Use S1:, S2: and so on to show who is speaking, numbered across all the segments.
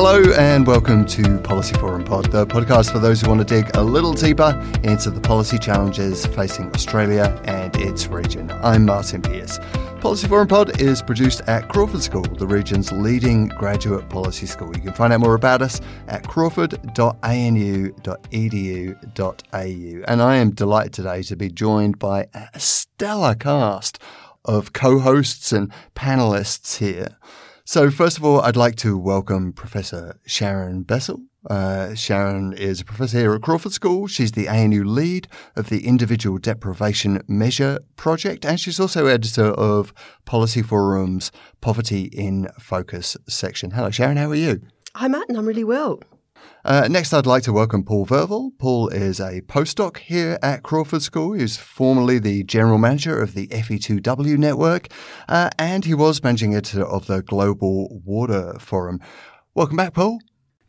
S1: Hello and welcome to Policy Forum Pod, the podcast for those who want to dig a little deeper into the policy challenges facing Australia and its region. I'm Martin Pearce. Policy Forum Pod is produced at Crawford School, the region's leading graduate policy school. You can find out more about us at crawford.anu.edu.au. And I am delighted today to be joined by a stellar cast of co hosts and panelists here. So, first of all, I'd like to welcome Professor Sharon Bessell. Uh, Sharon is a professor here at Crawford School. She's the ANU lead of the Individual Deprivation Measure Project, and she's also editor of Policy Forum's Poverty in Focus section. Hello, Sharon. How are you?
S2: Hi, Matt, and I'm really well.
S1: Uh, next, I'd like to welcome Paul Verville. Paul is a postdoc here at Crawford School. He's formerly the general manager of the FE2W network, uh, and he was managing editor of the Global Water Forum. Welcome back, Paul.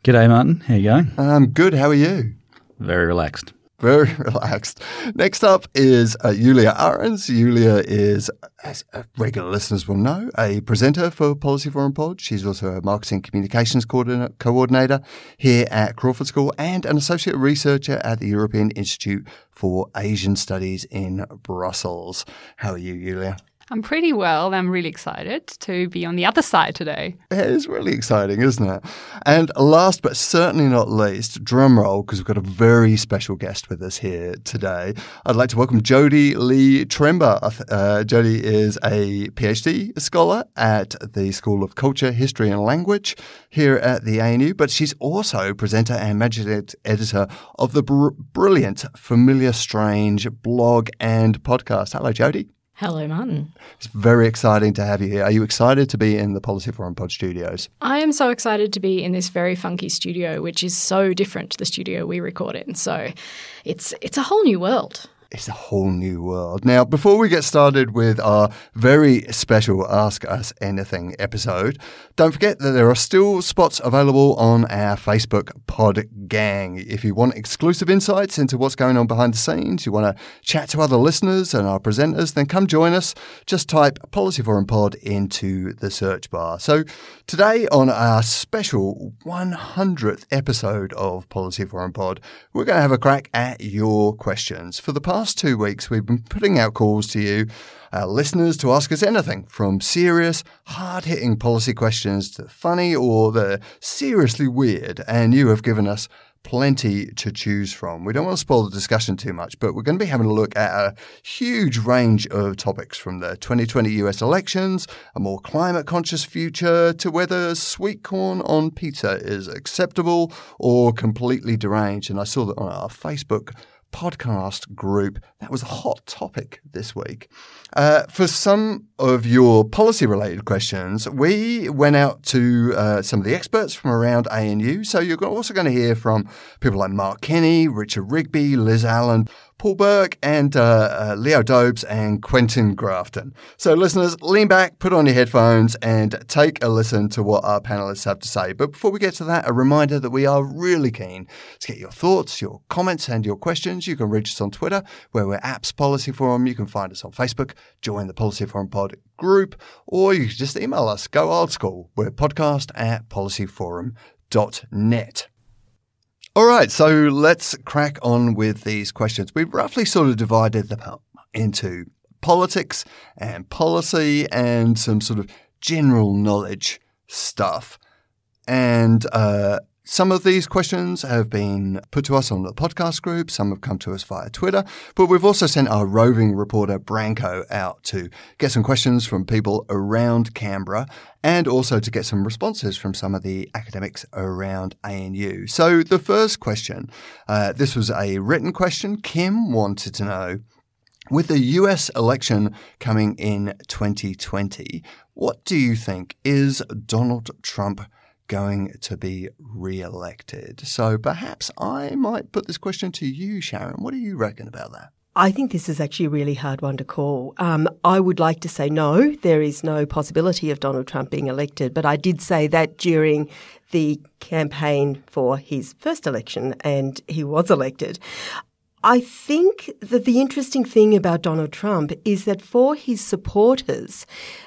S3: G'day, Martin. How you going?
S1: I'm good. How are you?
S3: Very relaxed.
S1: Very relaxed. Next up is uh, Julia Ahrens. Julia is, as uh, regular listeners will know, a presenter for Policy Forum Pod. She's also a marketing communications coordinator, here at Crawford School and an associate researcher at the European Institute for Asian Studies in Brussels. How are you, Julia?
S4: I'm pretty well. I'm really excited to be on the other side today.
S1: It is really exciting, isn't it? And last but certainly not least, drum roll, because we've got a very special guest with us here today. I'd like to welcome Jodie Lee Trembath. Uh, Jodie is a PhD scholar at the School of Culture, History and Language here at the ANU, but she's also presenter and managing editor of the br- brilliant Familiar Strange blog and podcast. Hello, Jodie.
S5: Hello, Martin.
S1: It's very exciting to have you here. Are you excited to be in the Policy Forum Pod studios?
S5: I am so excited to be in this very funky studio, which is so different to the studio we record in. So it's it's a whole new world.
S1: It's a whole new world. Now, before we get started with our very special Ask Us Anything episode, don't forget that there are still spots available on our Facebook Pod Gang. If you want exclusive insights into what's going on behind the scenes, you want to chat to other listeners and our presenters, then come join us. Just type Policy Forum Pod into the search bar. So, today on our special 100th episode of Policy Forum Pod, we're going to have a crack at your questions. For the past past two weeks, we've been putting out calls to you, our listeners, to ask us anything from serious, hard hitting policy questions to funny or the seriously weird. And you have given us plenty to choose from. We don't want to spoil the discussion too much, but we're going to be having a look at a huge range of topics from the 2020 US elections, a more climate conscious future, to whether sweet corn on pizza is acceptable or completely deranged. And I saw that on our Facebook podcast group. That was a hot topic this week. Uh, for some of your policy related questions, we went out to uh, some of the experts from around ANU. So you're also going to hear from people like Mark Kenny, Richard Rigby, Liz Allen, Paul Burke, and uh, uh, Leo Dobes and Quentin Grafton. So, listeners, lean back, put on your headphones, and take a listen to what our panelists have to say. But before we get to that, a reminder that we are really keen to get your thoughts, your comments, and your questions. You can reach us on Twitter, where we're Apps Policy Forum. You can find us on Facebook, join the Policy Forum Pod group, or you can just email us. Go old school. We're podcast at policyforum.net. All right, so let's crack on with these questions. We've roughly sort of divided them up into politics and policy and some sort of general knowledge stuff. And uh, some of these questions have been put to us on the podcast group, some have come to us via Twitter, but we've also sent our roving reporter Branko out to get some questions from people around Canberra and also to get some responses from some of the academics around ANU. So the first question, uh, this was a written question. Kim wanted to know with the US election coming in 2020, what do you think? Is Donald Trump going to be re elected? So perhaps I might put this question to you, Sharon. What do you reckon about that?
S2: I think this is actually a really hard one to call. Um, I would like to say no, there is no possibility of Donald Trump being elected, but I did say that during the campaign for his first election, and he was elected. I think that the interesting thing about Donald Trump is that for his supporters,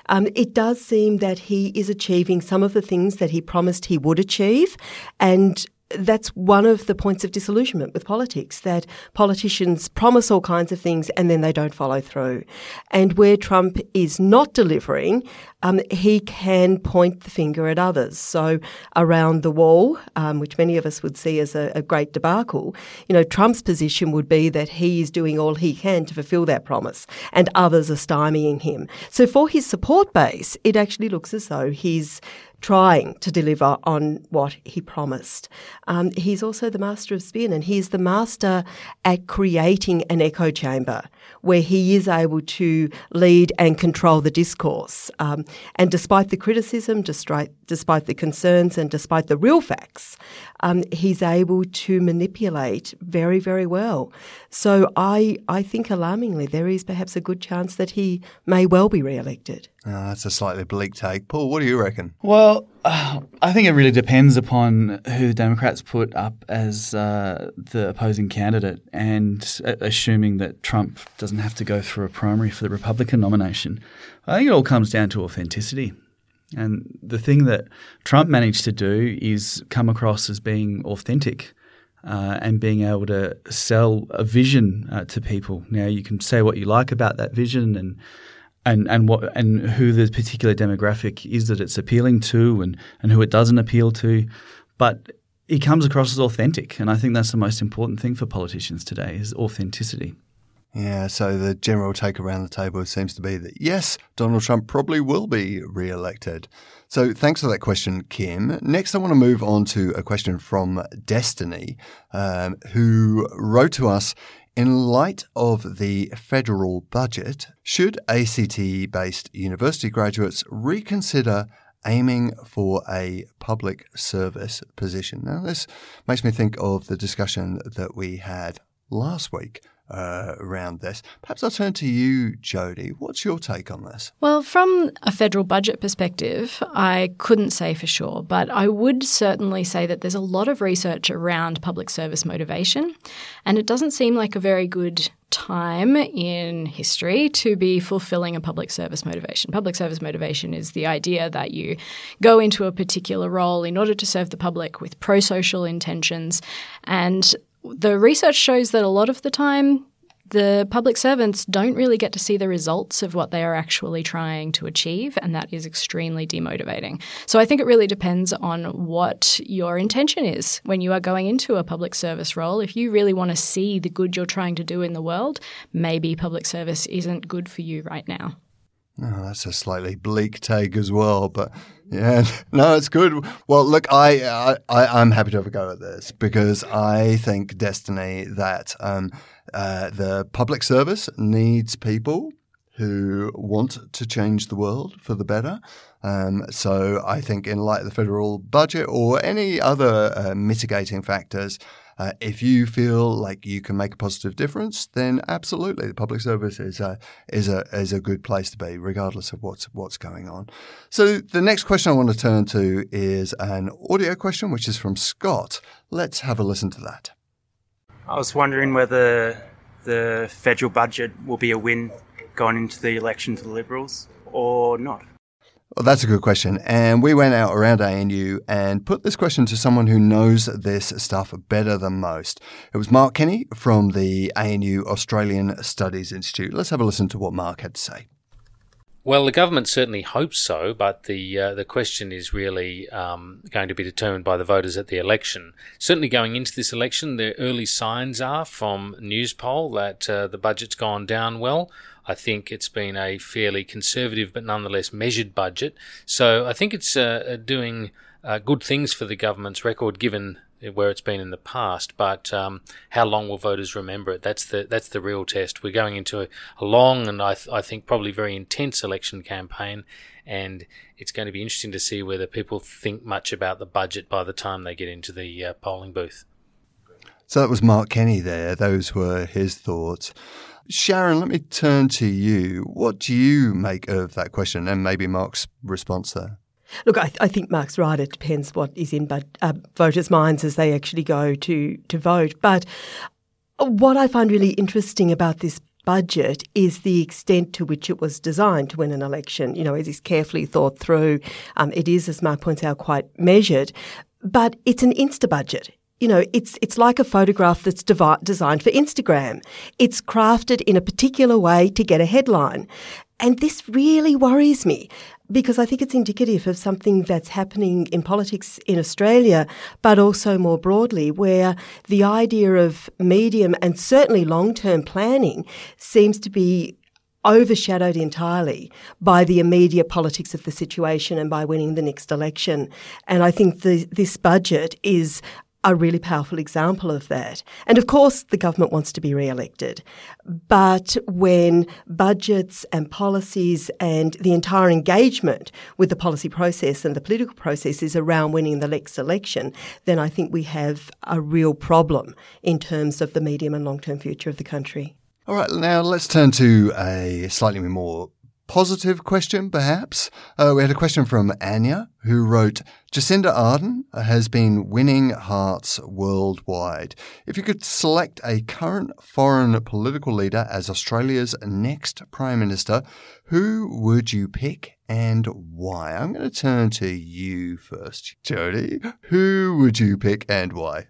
S2: um, it does seem that he is achieving some of the things that he promised he would achieve. And that's one of the points of disillusionment with politics that politicians promise all kinds of things and then they don't follow through. And where Trump is not delivering, um, he can point the finger at others. So around the wall, um, which many of us would see as a, a, great debacle, you know, Trump's position would be that he is doing all he can to fulfill that promise, and others are stymieing him. So for his support base, it actually looks as though he's trying to deliver on what he promised. Um, he's also the master of spin, and he's the master at creating an echo chamber where he is able to lead and control the discourse. Um, and despite the criticism, despite, despite the concerns, and despite the real facts, um, he's able to manipulate very, very well. So I, I think alarmingly, there is perhaps a good chance that he may well be re-elected.
S1: Oh, that's a slightly bleak take. Paul, what do you reckon?
S3: Well, uh, I think it really depends upon who the Democrats put up as uh, the opposing candidate, and uh, assuming that Trump doesn't have to go through a primary for the Republican nomination. I think it all comes down to authenticity. And the thing that Trump managed to do is come across as being authentic. Uh, and being able to sell a vision uh, to people. Now you can say what you like about that vision and and and what and who the particular demographic is that it's appealing to and and who it doesn't appeal to, but he comes across as authentic, and I think that's the most important thing for politicians today is authenticity.
S1: Yeah, so the general take around the table seems to be that yes, Donald Trump probably will be re-elected. So thanks for that question, Kim. Next, I want to move on to a question from Destiny, um, who wrote to us in light of the federal budget, should ACT based university graduates reconsider aiming for a public service position? Now, this makes me think of the discussion that we had last week uh, around this. Perhaps I'll turn to you, Jodie. What's your take on this?
S5: Well, from a federal budget perspective, I couldn't say for sure, but I would certainly say that there's a lot of research around public service motivation, and it doesn't seem like a very good time in history to be fulfilling a public service motivation. Public service motivation is the idea that you go into a particular role in order to serve the public with pro social intentions. And the research shows that a lot of the time, the public servants don't really get to see the results of what they are actually trying to achieve, and that is extremely demotivating. So I think it really depends on what your intention is when you are going into a public service role. If you really want to see the good you're trying to do in the world, maybe public service isn't good for you right now.
S1: Oh, that's a slightly bleak take as well, but yeah, no, it's good. Well, look, I, I I'm happy to have a go at this because I think Destiny that um, uh, the public service needs people who want to change the world for the better. Um, so I think, in light of the federal budget or any other uh, mitigating factors, uh, if you feel like you can make a positive difference, then absolutely, the public service is a is a is a good place to be, regardless of what's what's going on. So the next question I want to turn to is an audio question, which is from Scott. Let's have a listen to that.
S6: I was wondering whether the federal budget will be a win going into the election for the Liberals or not.
S1: Well, that's a good question. And we went out around ANU and put this question to someone who knows this stuff better than most. It was Mark Kenny from the ANU Australian Studies Institute. Let's have a listen to what Mark had to say.
S7: Well, the government certainly hopes so, but the uh, the question is really um, going to be determined by the voters at the election. Certainly, going into this election, the early signs are from Newspoll that uh, the budget's gone down well. I think it's been a fairly conservative but nonetheless measured budget. So I think it's uh, doing uh, good things for the government's record, given where it's been in the past. But um, how long will voters remember it? That's the that's the real test. We're going into a, a long and I, th- I think probably very intense election campaign, and it's going to be interesting to see whether people think much about the budget by the time they get into the uh, polling booth.
S1: So that was Mark Kenny there. Those were his thoughts. Sharon, let me turn to you. What do you make of that question and maybe Mark's response there?
S2: Look, I, I, think Mark's right. It depends what is in but, uh, voters' minds as they actually go to, to vote. But what I find really interesting about this budget is the extent to which it was designed to win an election. You know, it is carefully thought through. Um, it is, as Mark points out, quite measured. But it's an Insta budget you know, it's it's like a photograph that's designed for Instagram. It's crafted in a particular way to get a headline. And this really worries me because I think it's indicative of something that's happening in politics in Australia, but also more broadly, where the idea of medium and certainly long term planning seems to be overshadowed entirely by the immediate politics of the situation and by winning the next election. And I think the, this budget is a really powerful example of that. And of course, the government wants to be re elected. But when budgets and policies and the entire engagement with the policy process and the political process is around winning the next election, then I think we have a real problem in terms of the medium and long term future of the country.
S1: All right, now let's turn to a slightly more positive question, perhaps. Uh, we had a question from Anya, who wrote Jacinda Ardern has been winning hearts worldwide. If you could select a current foreign political leader as Australia's next Prime Minister, who would you pick and why? I'm going to turn to you first, Jodie. Who would you pick and why?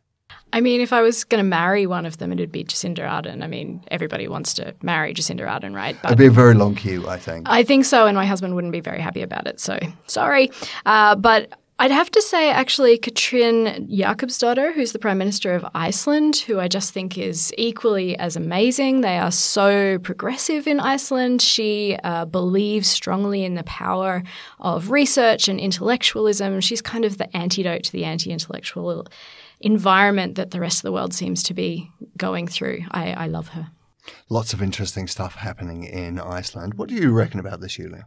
S5: I mean, if I was going to marry one of them, it'd be Jacinda Ardern. I mean, everybody wants to marry Jacinda Ardern, right?
S1: But It'd be a very long queue, I think.
S5: I think so, and my husband wouldn't be very happy about it. So sorry, uh, but I'd have to say, actually, Katrin Jakobsdottir, who's the Prime Minister of Iceland, who I just think is equally as amazing. They are so progressive in Iceland. She uh, believes strongly in the power of research and intellectualism. She's kind of the antidote to the anti intellectual environment that the rest of the world seems to be going through. I, I love her.
S1: Lots of interesting stuff happening in Iceland. What do you reckon about this, Julia?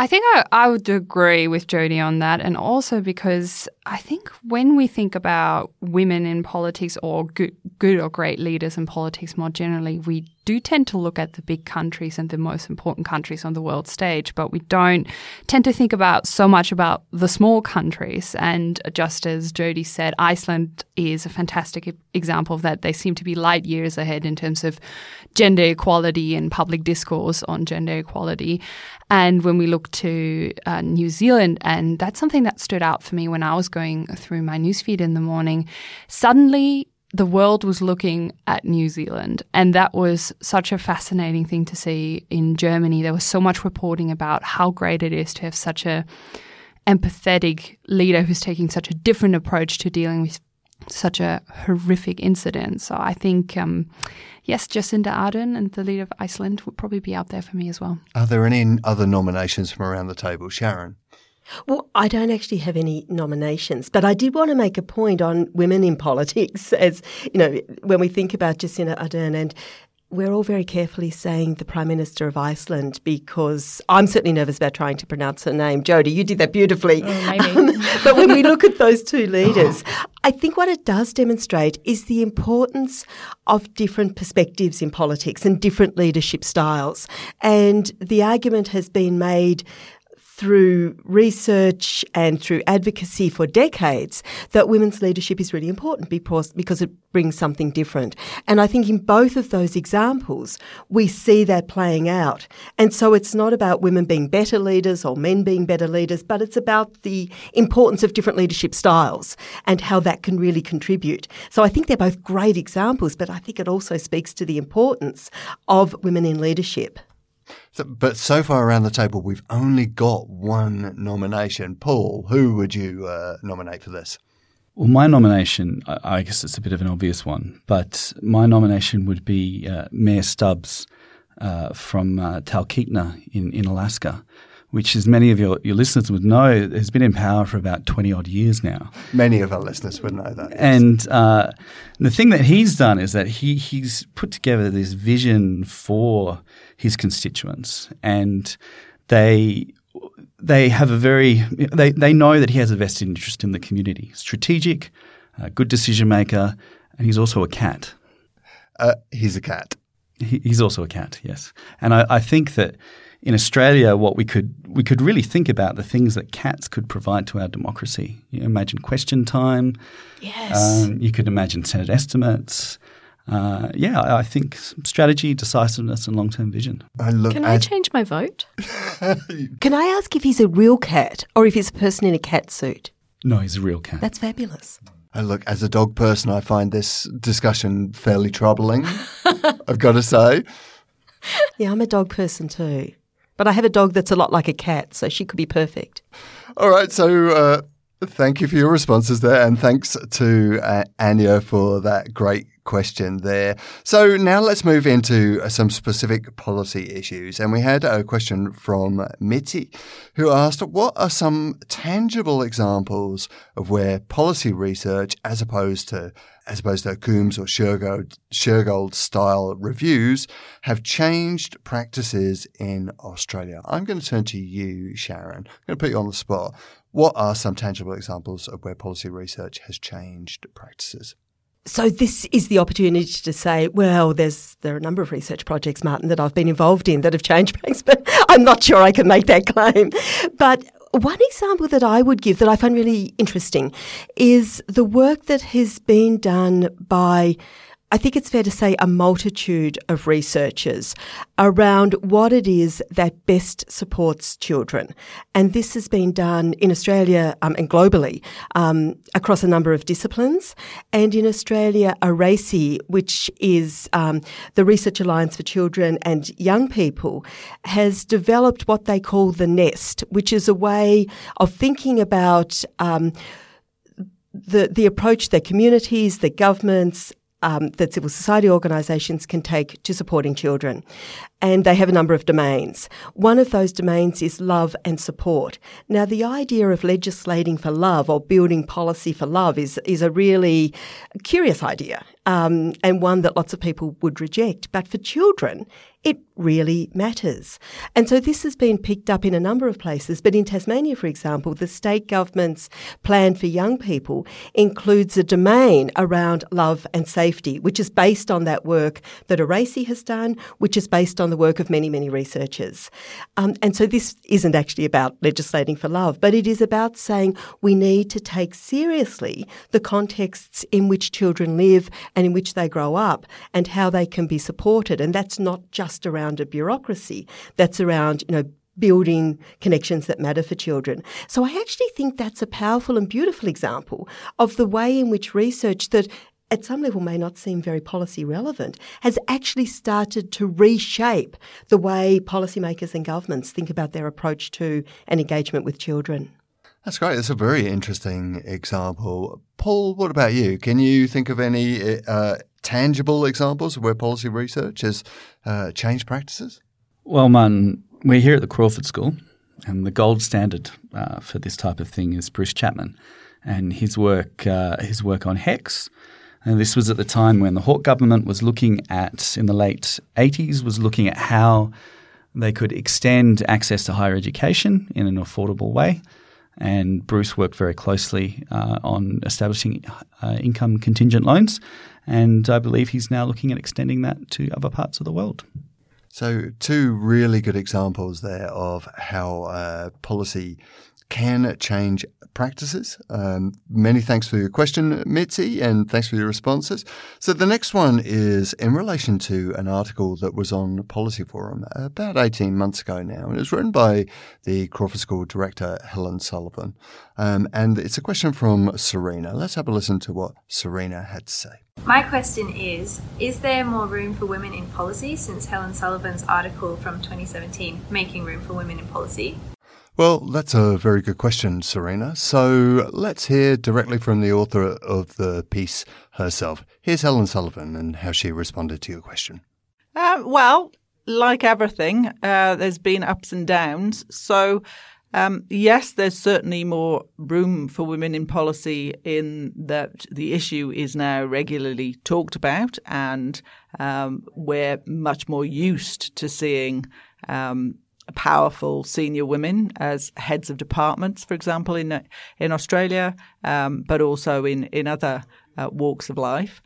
S4: I think I, I would agree with Jodie on that, and also because I think when we think about women in politics or good, good or great leaders in politics more generally, we do tend to look at the big countries and the most important countries on the world stage, but we don't tend to think about so much about the small countries. And just as Jodie said, Iceland is a fantastic example of that. They seem to be light years ahead in terms of gender equality and public discourse on gender equality. And when we look to uh, New Zealand, and that's something that stood out for me when I was going through my newsfeed in the morning, suddenly the world was looking at New Zealand. And that was such a fascinating thing to see in Germany. There was so much reporting about how great it is to have such a empathetic leader who's taking such a different approach to dealing with such a horrific incident. So I think, um, yes, Jacinda Ardern and the leader of Iceland would probably be up there for me as well.
S1: Are there any other nominations from around the table? Sharon?
S2: Well, I don't actually have any nominations, but I did want to make a point on women in politics. As you know, when we think about Jacinda Ardern, and we're all very carefully saying the Prime Minister of Iceland because I'm certainly nervous about trying to pronounce her name. Jodie, you did that beautifully.
S5: Oh, um,
S2: but when we look at those two leaders, I think what it does demonstrate is the importance of different perspectives in politics and different leadership styles. And the argument has been made through research and through advocacy for decades that women's leadership is really important because, because it brings something different. And I think in both of those examples, we see that playing out. And so it's not about women being better leaders or men being better leaders, but it's about the importance of different leadership styles and how that can really contribute. So I think they're both great examples, but I think it also speaks to the importance of women in leadership.
S1: So, but so far around the table, we've only got one nomination. Paul, who would you uh, nominate for this?
S3: Well, my nomination, I, guess it's a bit of an obvious one, but my nomination would be uh, Mayor Stubbs uh, from uh, Talkeetna in, in Alaska, which, as many of your, your listeners would know, has been in power for about 20 odd years now.
S1: Many of our listeners would know that. yes.
S3: And uh, the thing that he's done is that he, he's put together this vision for his constituents, and they they have a very they, they know that he has a vested interest in the community. Strategic, a good decision maker, and he's also a cat.
S1: Uh, he's a cat.
S3: He, he's also a cat, yes. And I, I think that in Australia, what we could we could really think about the things that cats could provide to our democracy. You imagine question time.
S2: Yes.
S3: Um, you could imagine Senate estimates. Uh, yeah, I I think strategy, decisiveness, and long term vision.
S1: I look
S5: Can I
S1: as-
S5: change my vote?
S2: Can I ask if he's a real cat or if he's a person in a cat suit?
S3: No, he's a real cat.
S2: That's fabulous.
S1: I look as a dog person. I find this discussion fairly troubling. I've got to say.
S2: Yeah, I'm a dog person too. But I have a dog that's a lot like a cat, so she could be perfect.
S1: All right, so uh, thank you for your responses there, and thanks to uh, Anya for that great question there. So now let's move into uh, some specific policy issues, and we had a question from Mitzi, who asked, "What are some tangible examples of where policy research, as opposed to as opposed to Coombs or Shergold, Shergold style reviews, have changed practices in Australia. I'm going to turn to you, Sharon. I'm going to put you on the spot. What are some tangible examples of where policy research has changed practices?
S2: So this is the opportunity to say, well, there's there are a number of research projects, Martin, that I've been involved in that have changed practice, but I'm not sure I can make that claim. But one example that I would give that I find really interesting is the work that has been done by I think it's fair to say a multitude of researchers around what it is that best supports children. And this has been done in Australia um, and globally um, across a number of disciplines. And in Australia, ARACY, which is um, the Research Alliance for Children and Young People, has developed what they call the NEST, which is a way of thinking about um, the, the approach that communities, that governments, um, that civil society organisations can take to supporting children. And they have a number of domains. One of those domains is love and support. Now, the idea of legislating for love or building policy for love is, is a really curious idea um, and one that lots of people would reject. But for children, it really matters. And so this has been picked up in a number of places, but in Tasmania, for example, the state government's plan for young people includes a domain around love and safety, which is based on that work that ARACY has done, which is based on the work of many, many researchers. Um, and so this isn't actually about legislating for love, but it is about saying we need to take seriously the contexts in which children live and in which they grow up and how they can be supported. And that's not just around a bureaucracy, that's around, you know, building connections that matter for children. So I actually think that's a powerful and beautiful example of the way in which research that at some level may not seem very policy relevant, has actually started to reshape the way policymakers and governments think about their approach to and engagement with children.
S1: That's great. That's a very interesting example. Paul, what about you? Can you think of any uh, tangible examples of where policy research has uh, changed practices?
S3: Well, Martin, we're here at the Crawford School, and the gold standard uh, for this type of thing is Bruce Chapman and his work. Uh, his work on HECS. And this was at the time when the Hawke government was looking at, in the late 80s, was looking at how they could extend access to higher education in an affordable way. And Bruce worked very closely uh, on establishing uh, income contingent loans. And I believe he's now looking at extending that to other parts of the world.
S1: So, two really good examples there of how uh, policy can change practices. Um, many thanks for your question, Mitzi, and thanks for your responses. So the next one is in relation to an article that was on Policy Forum about 18 months ago now, and it was written by the Crawford School director, Helen Sullivan. Um, and it's a question from Serena. Let's have a listen to what Serena had to say.
S8: My question is Is there more room for women in policy since Helen Sullivan's article from 2017, Making Room for Women in Policy?
S1: Well, that's a very good question, Serena. So let's hear directly from the author of the piece herself. Here's Helen Sullivan and how she responded to your question.
S9: Uh, well, like everything, uh, there's been ups and downs. So, um, yes, there's certainly more room for women in policy in that the issue is now regularly talked about, and um, we're much more used to seeing um, powerful senior women as heads of departments, for example, in in Australia, um, but also in in other uh, walks of life.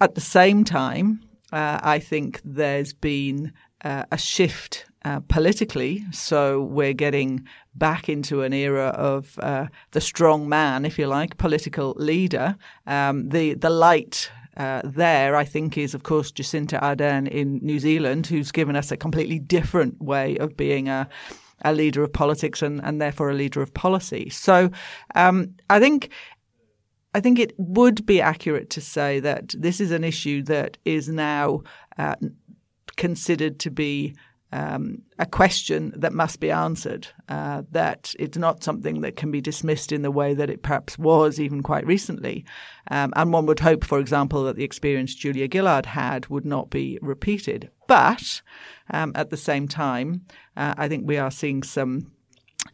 S9: At the same time, uh, I think there's been uh, a shift uh, politically. So we're getting back into an era of uh, the strong man, if you like, political leader. Um, the the light uh, there, I think, is of course Jacinda Ardern in New Zealand, who's given us a completely different way of being a, a leader of politics and, and therefore a leader of policy. So um, I think. I think it would be accurate to say that this is an issue that is now uh, considered to be um, a question that must be answered, uh, that it's not something that can be dismissed in the way that it perhaps was even quite recently. Um, and one would hope, for example, that the experience Julia Gillard had would not be repeated. But um, at the same time, uh, I think we are seeing some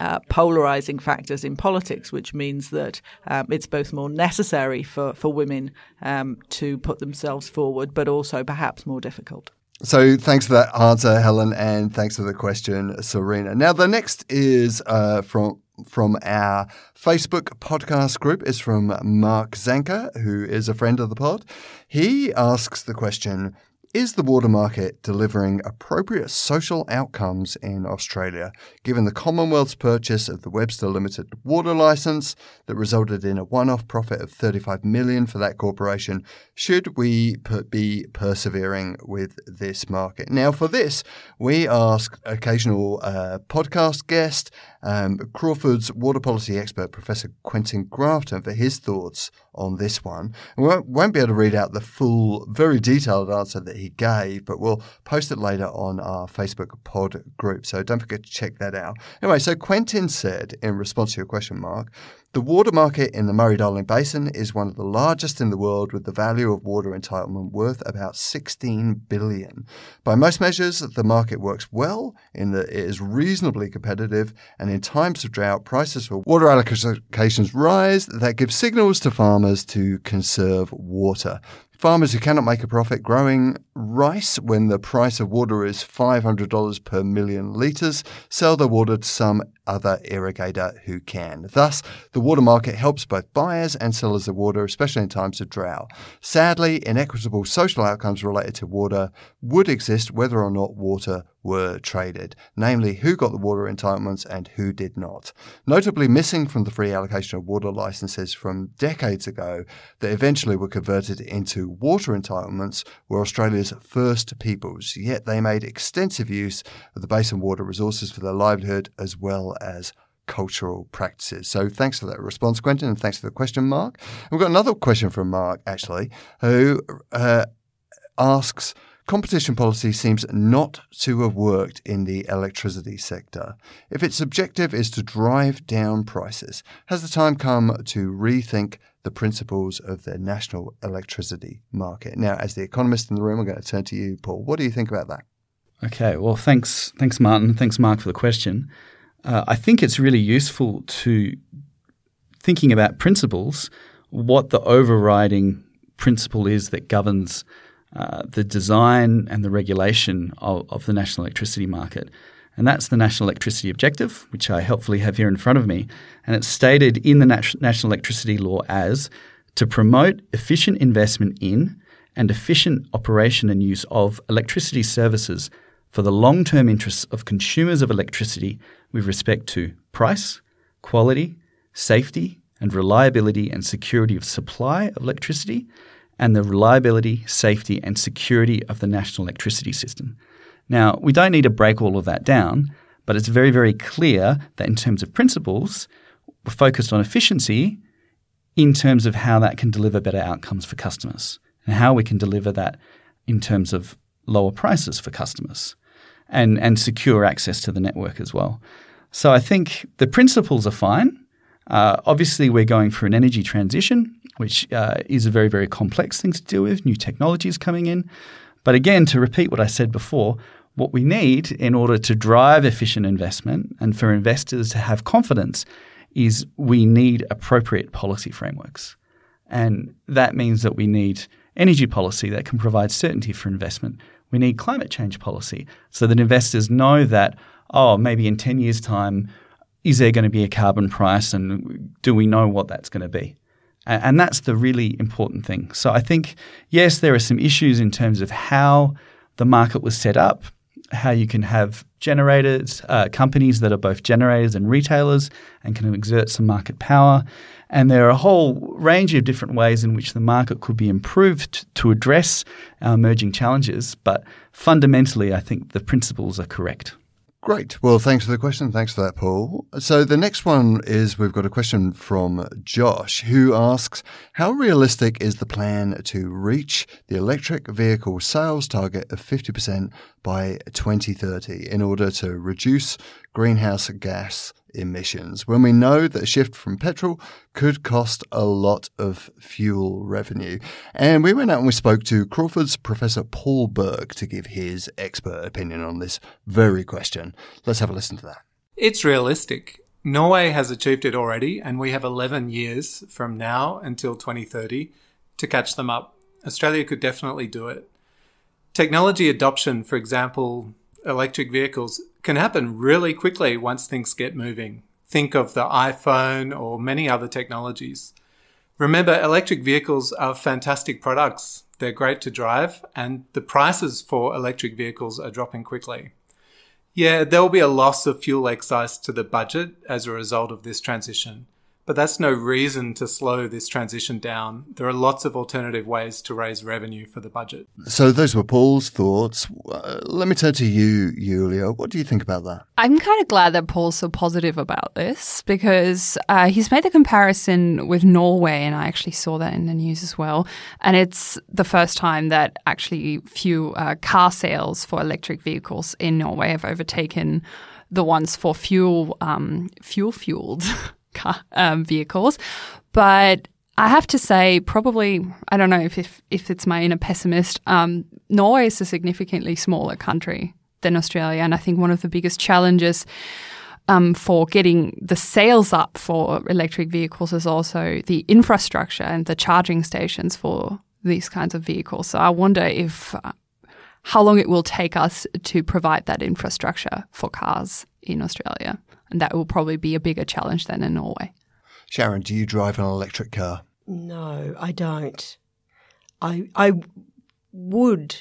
S9: uh, polarizing factors in politics, which means that um, it's both more necessary for, for women um, to put themselves forward, but also perhaps more difficult.
S1: So thanks for that answer, Helen, and thanks for the question, Serena. Now the next is uh, from from our Facebook podcast group is from Mark Zanker, who is a friend of the pod. He asks the question is the water market delivering appropriate social outcomes in Australia, given the Commonwealth's purchase of the Webster Limited water licence that resulted in a one-off profit of 35 million for that corporation? Should we be persevering with this market? Now, for this, we ask occasional uh, podcast guest um, Crawford's water policy expert, Professor Quentin Grafton, for his thoughts on this one. We won't, won't, be able to read out the full, very detailed answer that he gave, but we'll post it later on our Facebook pod group. So don't forget to check that out. Anyway, so Quentin said, in response to your question, Mark, the water market in the Murray Darling Basin is one of the largest in the world with the value of water entitlement worth about 16 billion. By most measures, the market works well in that it is reasonably competitive and in times of drought, prices for water allocations rise that give signals to farmers to conserve water. Farmers who cannot make a profit growing rice when the price of water is $500 per million litres sell their water to some other irrigator who can. Thus, the water market helps both buyers and sellers of water, especially in times of drought. Sadly, inequitable social outcomes related to water would exist whether or not water were traded, namely who got the water entitlements and who did not. Notably missing from the free allocation of water licenses from decades ago that eventually were converted into water entitlements were Australia's first peoples, yet they made extensive use of the basin water resources for their livelihood as well as cultural practices. So thanks for that response, Quentin, and thanks for the question, Mark. And we've got another question from Mark, actually, who uh, asks, Competition policy seems not to have worked in the electricity sector. If its objective is to drive down prices, has the time come to rethink the principles of the national electricity market? Now, as the economist in the room, I'm going to turn to you, Paul. What do you think about that?
S3: Okay, well, thanks, thanks, Martin. Thanks, Mark, for the question. Uh, I think it's really useful to thinking about principles, what the overriding principle is that governs uh, the design and the regulation of, of, the national electricity market. And that's the National Electricity Objective, which I helpfully have here in front of me. And it's stated in the Nat- National Electricity Law as to promote efficient investment in and efficient operation and use of electricity services for the long term interests of consumers of electricity with respect to price, quality, safety, and reliability and security of supply of electricity, and the reliability, safety, and security of the national electricity system. Now, we don't need to break all of that down, but it's very, very clear that in terms of principles, we're focused on efficiency in terms of how that can deliver better outcomes for customers and how we can deliver that in terms of lower prices for customers and, and secure access to the network as well. So I think the principles are fine. Uh, obviously, we're going for an energy transition, which uh, is a very, very complex thing to deal with, new technologies coming in. But again, to repeat what I said before, what we need in order to drive efficient investment and for investors to have confidence is we need appropriate policy frameworks. And that means that we need energy policy that can provide certainty for investment. We need climate change policy so that investors know that, oh, maybe in 10 years' time, is there going to be a carbon price and do we know what that's going to be? And that's the really important thing. So I think, yes, there are some issues in terms of how the market was set up, how you can have generators, uh, companies that are both generators and retailers and can exert some market power. And there are a whole range of different ways in which the market could be improved to address our emerging challenges. But fundamentally, I think the principles are correct.
S1: Great. Well, thanks for the question. Thanks for that, Paul. So the next one is we've got a question from Josh who asks How realistic is the plan to reach the electric vehicle sales target of 50% by 2030 in order to reduce greenhouse gas emissions when we know that a shift from petrol could cost a lot of fuel revenue. And we went out and we spoke to Crawford's Professor Paul Burke to give his expert opinion on this very question. Let's have a listen to that.
S10: It's realistic. Norway has achieved it already, and we have 11 years from now until 2030 to catch them up. Australia could definitely do it. Technology adoption, for example, electric vehicles, can happen really quickly once things get moving. Think of the iPhone or many other technologies. Remember, electric vehicles are fantastic products. They're great to drive, and the prices for electric vehicles are dropping quickly. Yeah, there will be a loss of fuel excise to the budget as a result of this transition. But that's no reason to slow this transition down. There are lots of alternative ways to raise revenue for the budget.
S1: So those were Paul's thoughts. Uh, let me turn to you, Julia. What do you think about that?
S4: I'm kind of glad that Paul's so positive about this because uh, he's made the comparison with Norway, and I actually saw that in the news as well. And it's the first time that actually few uh, car sales for electric vehicles in Norway have overtaken the ones for fuel um, fuel fueled car um, vehicles. But I have to say, probably, I don't know if, if, if it's my inner pessimist, um, Norway is a significantly smaller country than Australia. And I think one of the biggest challenges um, for getting the sales up for electric vehicles is also the infrastructure and the charging stations for these kinds of vehicles. So I wonder if uh, how long it will take us to provide that infrastructure for cars in Australia. And that will probably be a bigger challenge than in Norway.
S1: Sharon, do you drive an electric car?
S2: No, I don't. I I would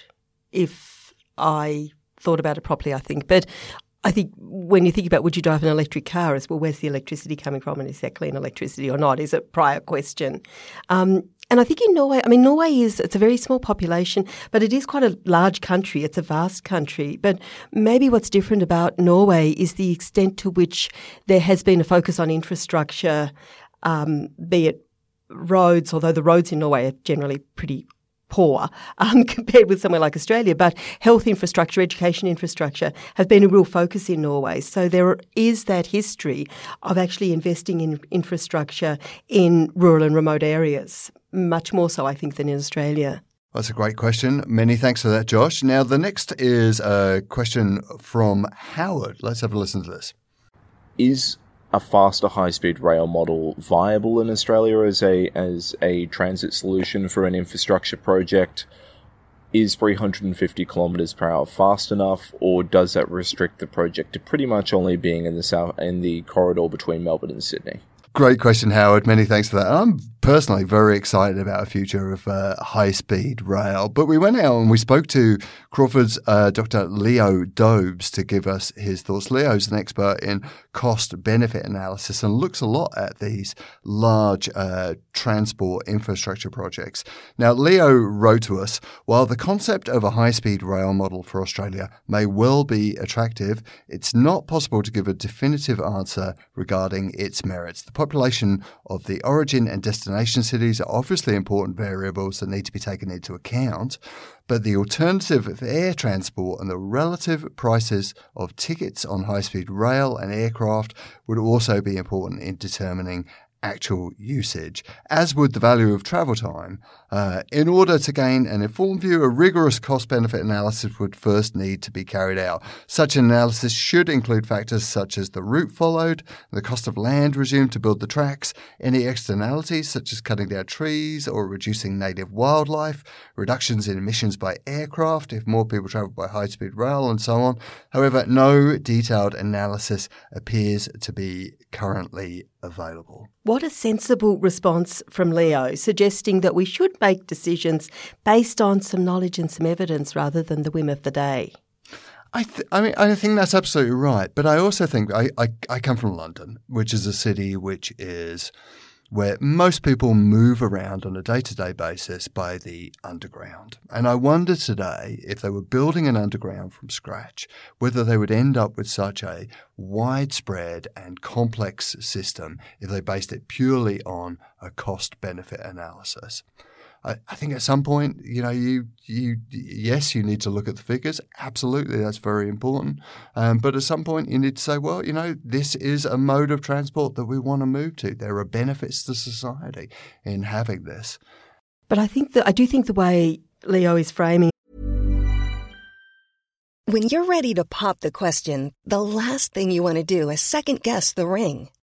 S2: if I thought about it properly, I think. But I think when you think about would you drive an electric car, as well, where's the electricity coming from, and is that clean electricity or not? Is it a prior question. Um, and I think in Norway, I mean, Norway is, it's a very small population, but it is quite a large country. It's a vast country. But maybe what's different about Norway is the extent to which there has been a focus on infrastructure, um, be it roads, although the roads in Norway are generally pretty poor um, compared with somewhere like Australia. But health infrastructure, education infrastructure have been a real focus in Norway. So there is that history of actually investing in infrastructure in rural and remote areas much more so, I think, than in Australia.
S1: That's a great question. Many thanks for that, Josh. Now, the next is a question from Howard. Let's have a listen to this.
S11: Is a faster high-speed rail model viable in Australia as a as a transit solution for an infrastructure project? Is 350 kilometers per hour fast enough, or does that restrict the project to pretty much only being in the south in the corridor between Melbourne and Sydney?
S1: Great question, Howard. Many thanks for that. I'm personally very excited about a future of uh, high speed rail. But we went out and we spoke to Crawford's uh, Dr. Leo Dobes to give us his thoughts. Leo's an expert in cost benefit analysis and looks a lot at these large uh, transport infrastructure projects. Now, Leo wrote to us while the concept of a high speed rail model for Australia may well be attractive, it's not possible to give a definitive answer regarding its merits. The population of the origin and destination cities are obviously important variables that need to be taken into account, but the alternative of air transport and the relative prices of tickets on high speed rail and aircraft would also be important in determining actual usage, as would the value of travel time. Uh, in order to gain an informed view, a rigorous cost benefit analysis would first need to be carried out. Such an analysis should include factors such as the route followed, the cost of land resumed to build the tracks, any externalities such as cutting down trees or reducing native wildlife, reductions in emissions by aircraft if more people travel by high speed rail, and so on. However, no detailed analysis appears to be currently available.
S2: What a sensible response from Leo, suggesting that we should make decisions based on some knowledge and some evidence rather than the whim of the day.
S1: I, th- I mean, I think that's absolutely right. But I also think I, I, I come from London, which is a city which is where most people move around on a day to day basis by the underground. And I wonder today if they were building an underground from scratch, whether they would end up with such a widespread and complex system if they based it purely on a cost benefit analysis. I, I think at some point, you know, you you yes, you need to look at the figures. Absolutely, that's very important. Um, but at some point, you need to say, well, you know, this is a mode of transport that we want to move to. There are benefits to society in having this.
S2: But I think that I do think the way Leo is framing.
S12: When you're ready to pop the question, the last thing you want to do is second guess the ring.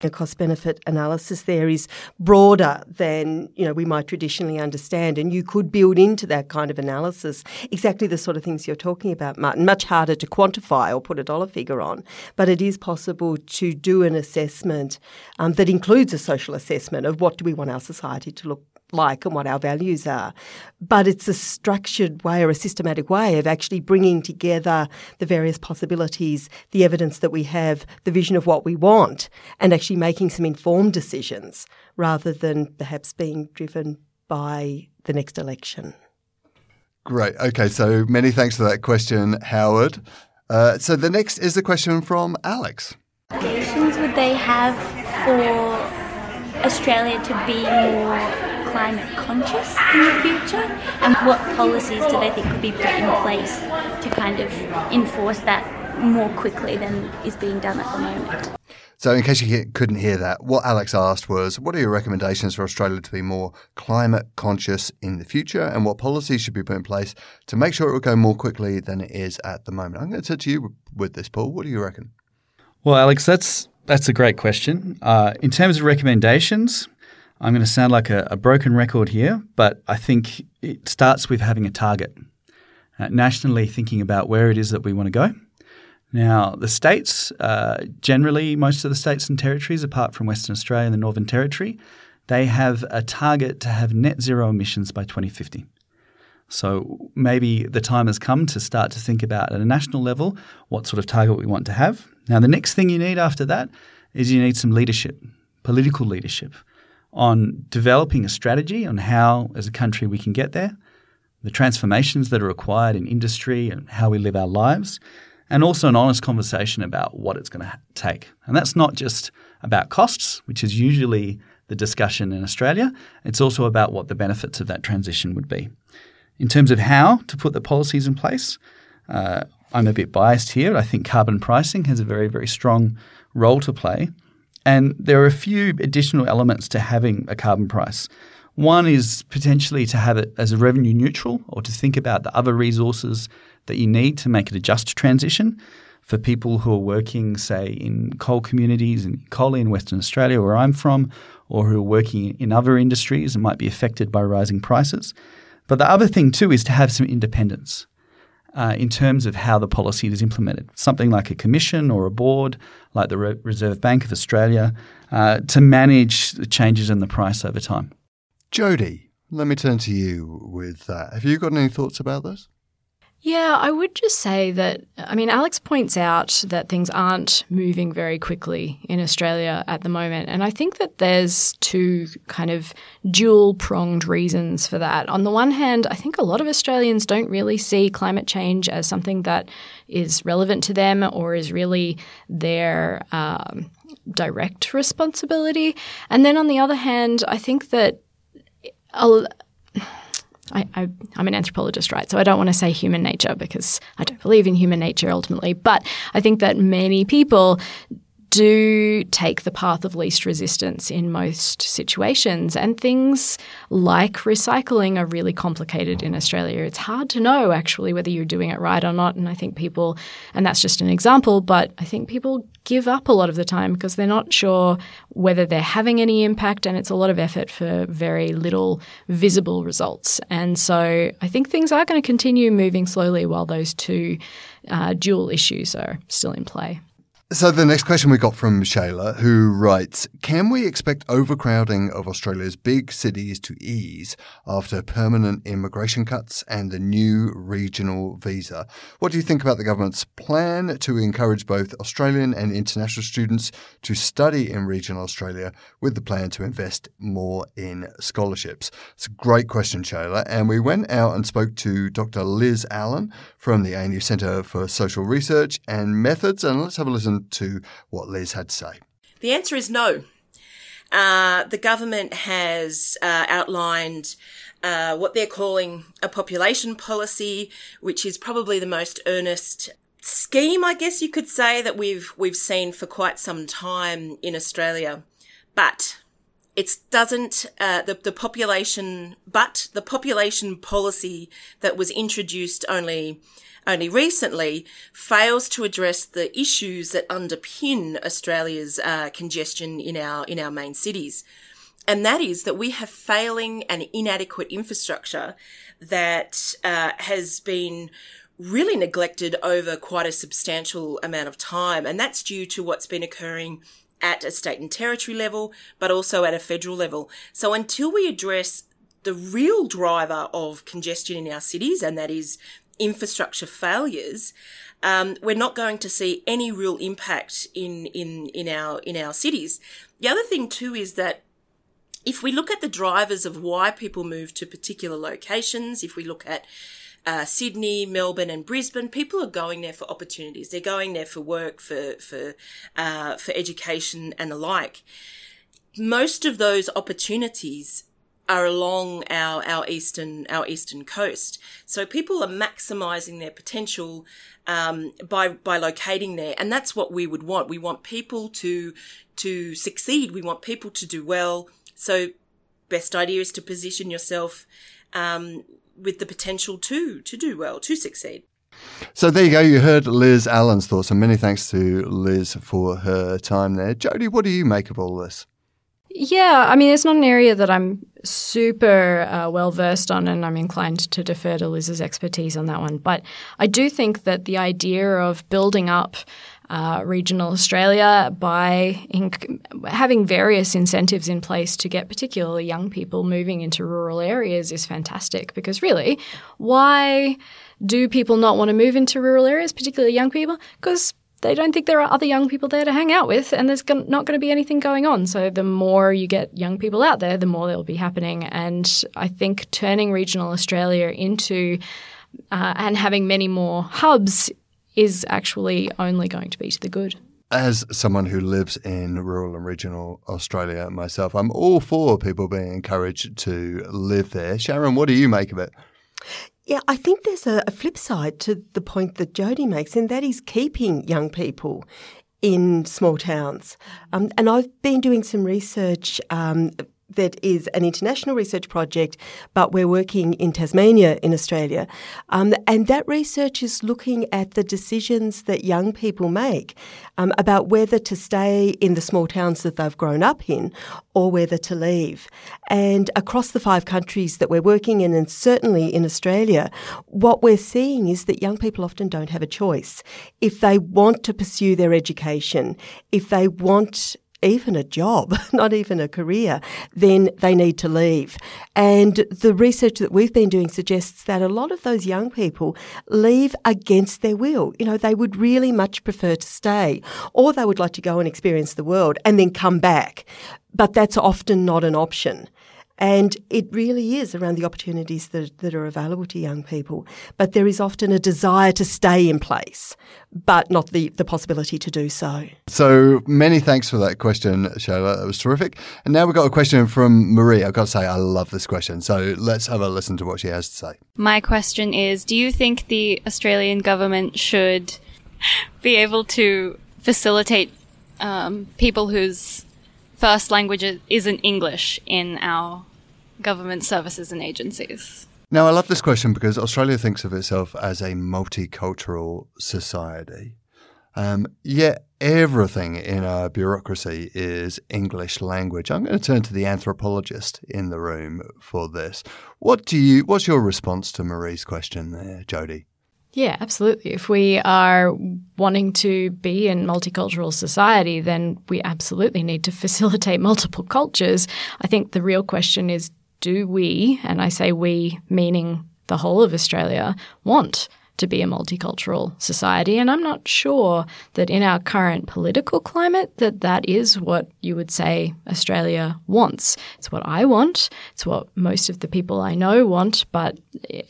S2: The cost benefit analysis there is broader than you know we might traditionally understand, and you could build into that kind of analysis exactly the sort of things you're talking about, Martin. Much harder to quantify or put a dollar figure on, but it is possible to do an assessment um, that includes a social assessment of what do we want our society to look like and what our values are. But it's a structured way or a systematic way of actually bringing together the various possibilities, the evidence that we have, the vision of what we want, and actually making some informed decisions rather than perhaps being driven by the next election.
S1: Great. Okay, so many thanks for that question, Howard. Uh, so the next is a question from Alex.
S13: What implications would they have for Australia to be more climate conscious in the future? And what policies do they think could be put in place to kind of enforce that more quickly than is being done at the moment?
S1: So, in case you couldn't hear that, what Alex asked was what are your recommendations for Australia to be more climate conscious in the future and what policies should be put in place to make sure it will go more quickly than it is at the moment? I'm going to turn to you with this, Paul. What do you reckon?
S3: Well, Alex, that's that's a great question. Uh, in terms of recommendations, I'm going to sound like a, a, broken record here, but I think it starts with having a target. Uh, nationally, thinking about where it is that we want to go. Now, the states, uh, generally, most of the states and territories, apart from Western Australia and the Northern Territory, they have a target to have net zero emissions by 2050. So maybe the time has come to start to think about at a national level what sort of target we want to have. Now, the next thing you need after that is you need some leadership, political leadership on developing a strategy on how, as a country, we can get there, the transformations that are required in industry and how we live our lives, and also an honest conversation about what it's going to take. And that's not just about costs, which is usually the discussion in Australia, it's also about what the benefits of that transition would be. In terms of how to put the policies in place, uh, I'm a bit biased here. I think carbon pricing has a very, very strong role to play. And there are a few additional elements to having a carbon price. One is potentially to have it as a revenue neutral or to think about the other resources that you need to make it a just transition for people who are working, say, in coal communities in Collie in Western Australia, where I'm from, or who are working in other industries and might be affected by rising prices. But the other thing, too, is to have some independence uh, in terms of how the policy is implemented. Something like a commission or a board, like the Re- Reserve Bank of Australia, uh, to manage the changes in the price over time.
S1: Jodie, let me turn to you with that. Have you got any thoughts about this?
S5: Yeah, I would just say that, I mean, Alex points out that things aren't moving very quickly in Australia at the moment. And I think that there's two kind of dual pronged reasons for that. On the one hand, I think a lot of Australians don't really see climate change as something that is relevant to them or is really their. Um, direct responsibility. And then on the other hand, I think that I, I, am an anthropologist, right? So I don't want to say human nature because I don't believe in human nature ultimately. But I think that many people do take the path of least resistance in most situations. And things like recycling are really complicated in Australia. It's hard to know actually whether you're doing it right or not. And I think people, and that's just an example, but I think people give up a lot of the time because they're not sure whether they're having any impact. And it's a lot of effort for very little visible results. And so I think things are going to continue moving slowly while those two uh, dual issues are still in play.
S1: So the next question we got from Shayla, who writes, Can we expect overcrowding of Australia's big cities to ease after permanent immigration cuts and the new regional visa? What do you think about the government's plan to encourage both Australian and international students to study in regional Australia with the plan to invest more in scholarships? It's a great question, Shayla. And we went out and spoke to Dr. Liz Allen from the ANU Centre for Social Research and Methods. And let's have a listen to what Liz had to say?
S14: The answer is no. Uh, the government has uh, outlined uh, what they're calling a population policy, which is probably the most earnest scheme, I guess you could say, that we've we've seen for quite some time in Australia. But it doesn't uh, the the population, but the population policy that was introduced only only recently fails to address the issues that underpin Australia's uh, congestion in our in our main cities. And that is that we have failing and inadequate infrastructure that uh, has been really neglected over quite a substantial amount of time. And that's due to what's been occurring at a state and territory level, but also at a federal level. So until we address the real driver of congestion in our cities, and that is infrastructure failures, um, we're not going to see any real impact in, in, in our, in our cities. The other thing too is that if we look at the drivers of why people move to particular locations, if we look at uh, Sydney, Melbourne, and Brisbane, people are going there for opportunities. They're going there for work, for for uh, for education, and the like. Most of those opportunities are along our, our eastern our eastern coast. So people are maximising their potential um, by by locating there, and that's what we would want. We want people to to succeed. We want people to do well. So best idea is to position yourself um, with the potential to to do well, to succeed.
S1: So there you go. You heard Liz Allen's thoughts, and many thanks to Liz for her time there. Jodie, what do you make of all this?
S5: Yeah, I mean, it's not an area that I'm super uh, well versed on, and I'm inclined to defer to Liz's expertise on that one. But I do think that the idea of building up uh, regional Australia by inc- having various incentives in place to get particularly young people moving into rural areas is fantastic because really, why do people not want to move into rural areas, particularly young people? Because they don't think there are other young people there to hang out with, and there's not going to be anything going on. So the more you get young people out there, the more there'll be happening. And I think turning regional Australia into uh, and having many more hubs is actually only going to be to the good.
S1: As someone who lives in rural and regional Australia myself, I'm all for people being encouraged to live there. Sharon, what do you make of it?
S2: Yeah, I think there's a, a, flip side to the point that Jodie makes, and that is keeping young people in small towns. Um, and I've been doing some research um, that is an international research project, but we're working in Tasmania in Australia. Um, and that research is looking at the decisions that young people make um, about whether to stay in the small towns that they've grown up in or whether to leave. And across the five countries that we're working in, and certainly in Australia, what we're seeing is that young people often don't have a choice. If they want to pursue their education, if they want even a job, not even a career, then they need to leave. And the research that we've been doing suggests that a lot of those young people leave against their will. You know, they would really much prefer to stay, or they would like to go and experience the world and then come back. But that's often not an option. And it really is around the opportunities that, that are available to young people. But there is often a desire to stay in place, but not the, the possibility to do so.
S1: So many thanks for that question, Shayla. That was terrific. And now we've got a question from Marie. I've got to say, I love this question. So let's have a listen to what she has to say.
S15: My question is Do you think the Australian government should be able to facilitate um, people whose first language isn't English in our government services and agencies?
S1: Now, I love this question because Australia thinks of itself as a multicultural society. Um, yet everything in our bureaucracy is English language. I'm going to turn to the anthropologist in the room for this. What do you? What's your response to Marie's question there, Jodie?
S5: Yeah, absolutely. If we are wanting to be in multicultural society, then we absolutely need to facilitate multiple cultures. I think the real question is do we, and I say we meaning the whole of Australia, want to be a multicultural society? And i'm not sure that in our current political climate that that is what you would say australia wants. It's what i want. It's what most of the people i know want but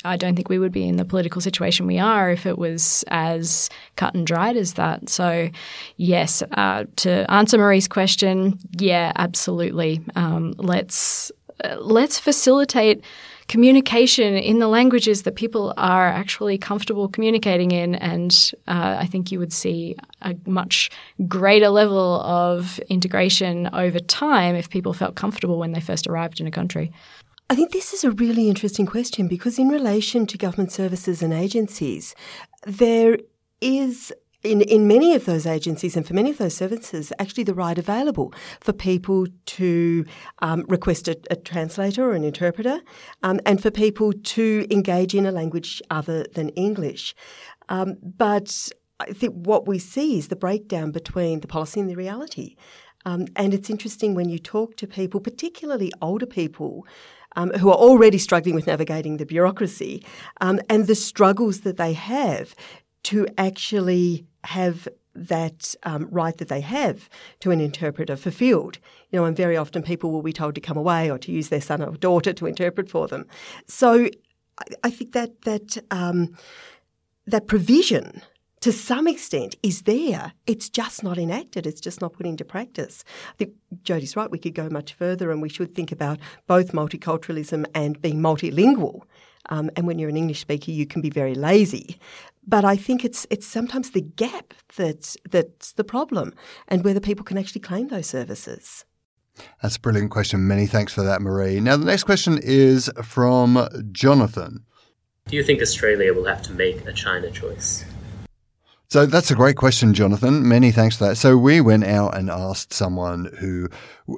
S5: i don't think we would be in the political situation we are if it was as cut and dried as that. So yes uh, to answer marie's question yeah absolutely. Um, let's let's facilitate communication in the languages that people are actually comfortable communicating in. And uh, I think you would see a much greater level of integration over time if people felt comfortable when they first arrived in a country.
S2: I think this is a really interesting question because, in relation to government services and agencies, there is in, in many of those agencies and for many of those services, actually the right available for people to um, request a, a, translator or an interpreter um, and for people to engage in a language other than English. Um, but I think what we see is the breakdown between the policy and the reality. Um, and it's interesting when you talk to people, particularly older people, um, who are already struggling with navigating the bureaucracy um, and the struggles that they have to actually have that um, right that they have to an interpreter fulfilled. You know, and very often people will be told to come away or to use their son or daughter to interpret for them. So I, I think that that um, that provision to some extent is there. It's just not enacted. It's just not put into practice. I think Jodie's right. We could go much further and we should think about both multiculturalism and being multilingual. Um, and when you're an English speaker, you can be very lazy. But I think it's it's sometimes the gap that's that's the problem, and whether people can actually claim those services.
S1: That's a brilliant question. Many thanks for that, Marie. Now the next question is from Jonathan.
S16: Do you think Australia will have to make a China choice?
S1: So that's a great question, Jonathan. Many thanks for that. So we went out and asked someone who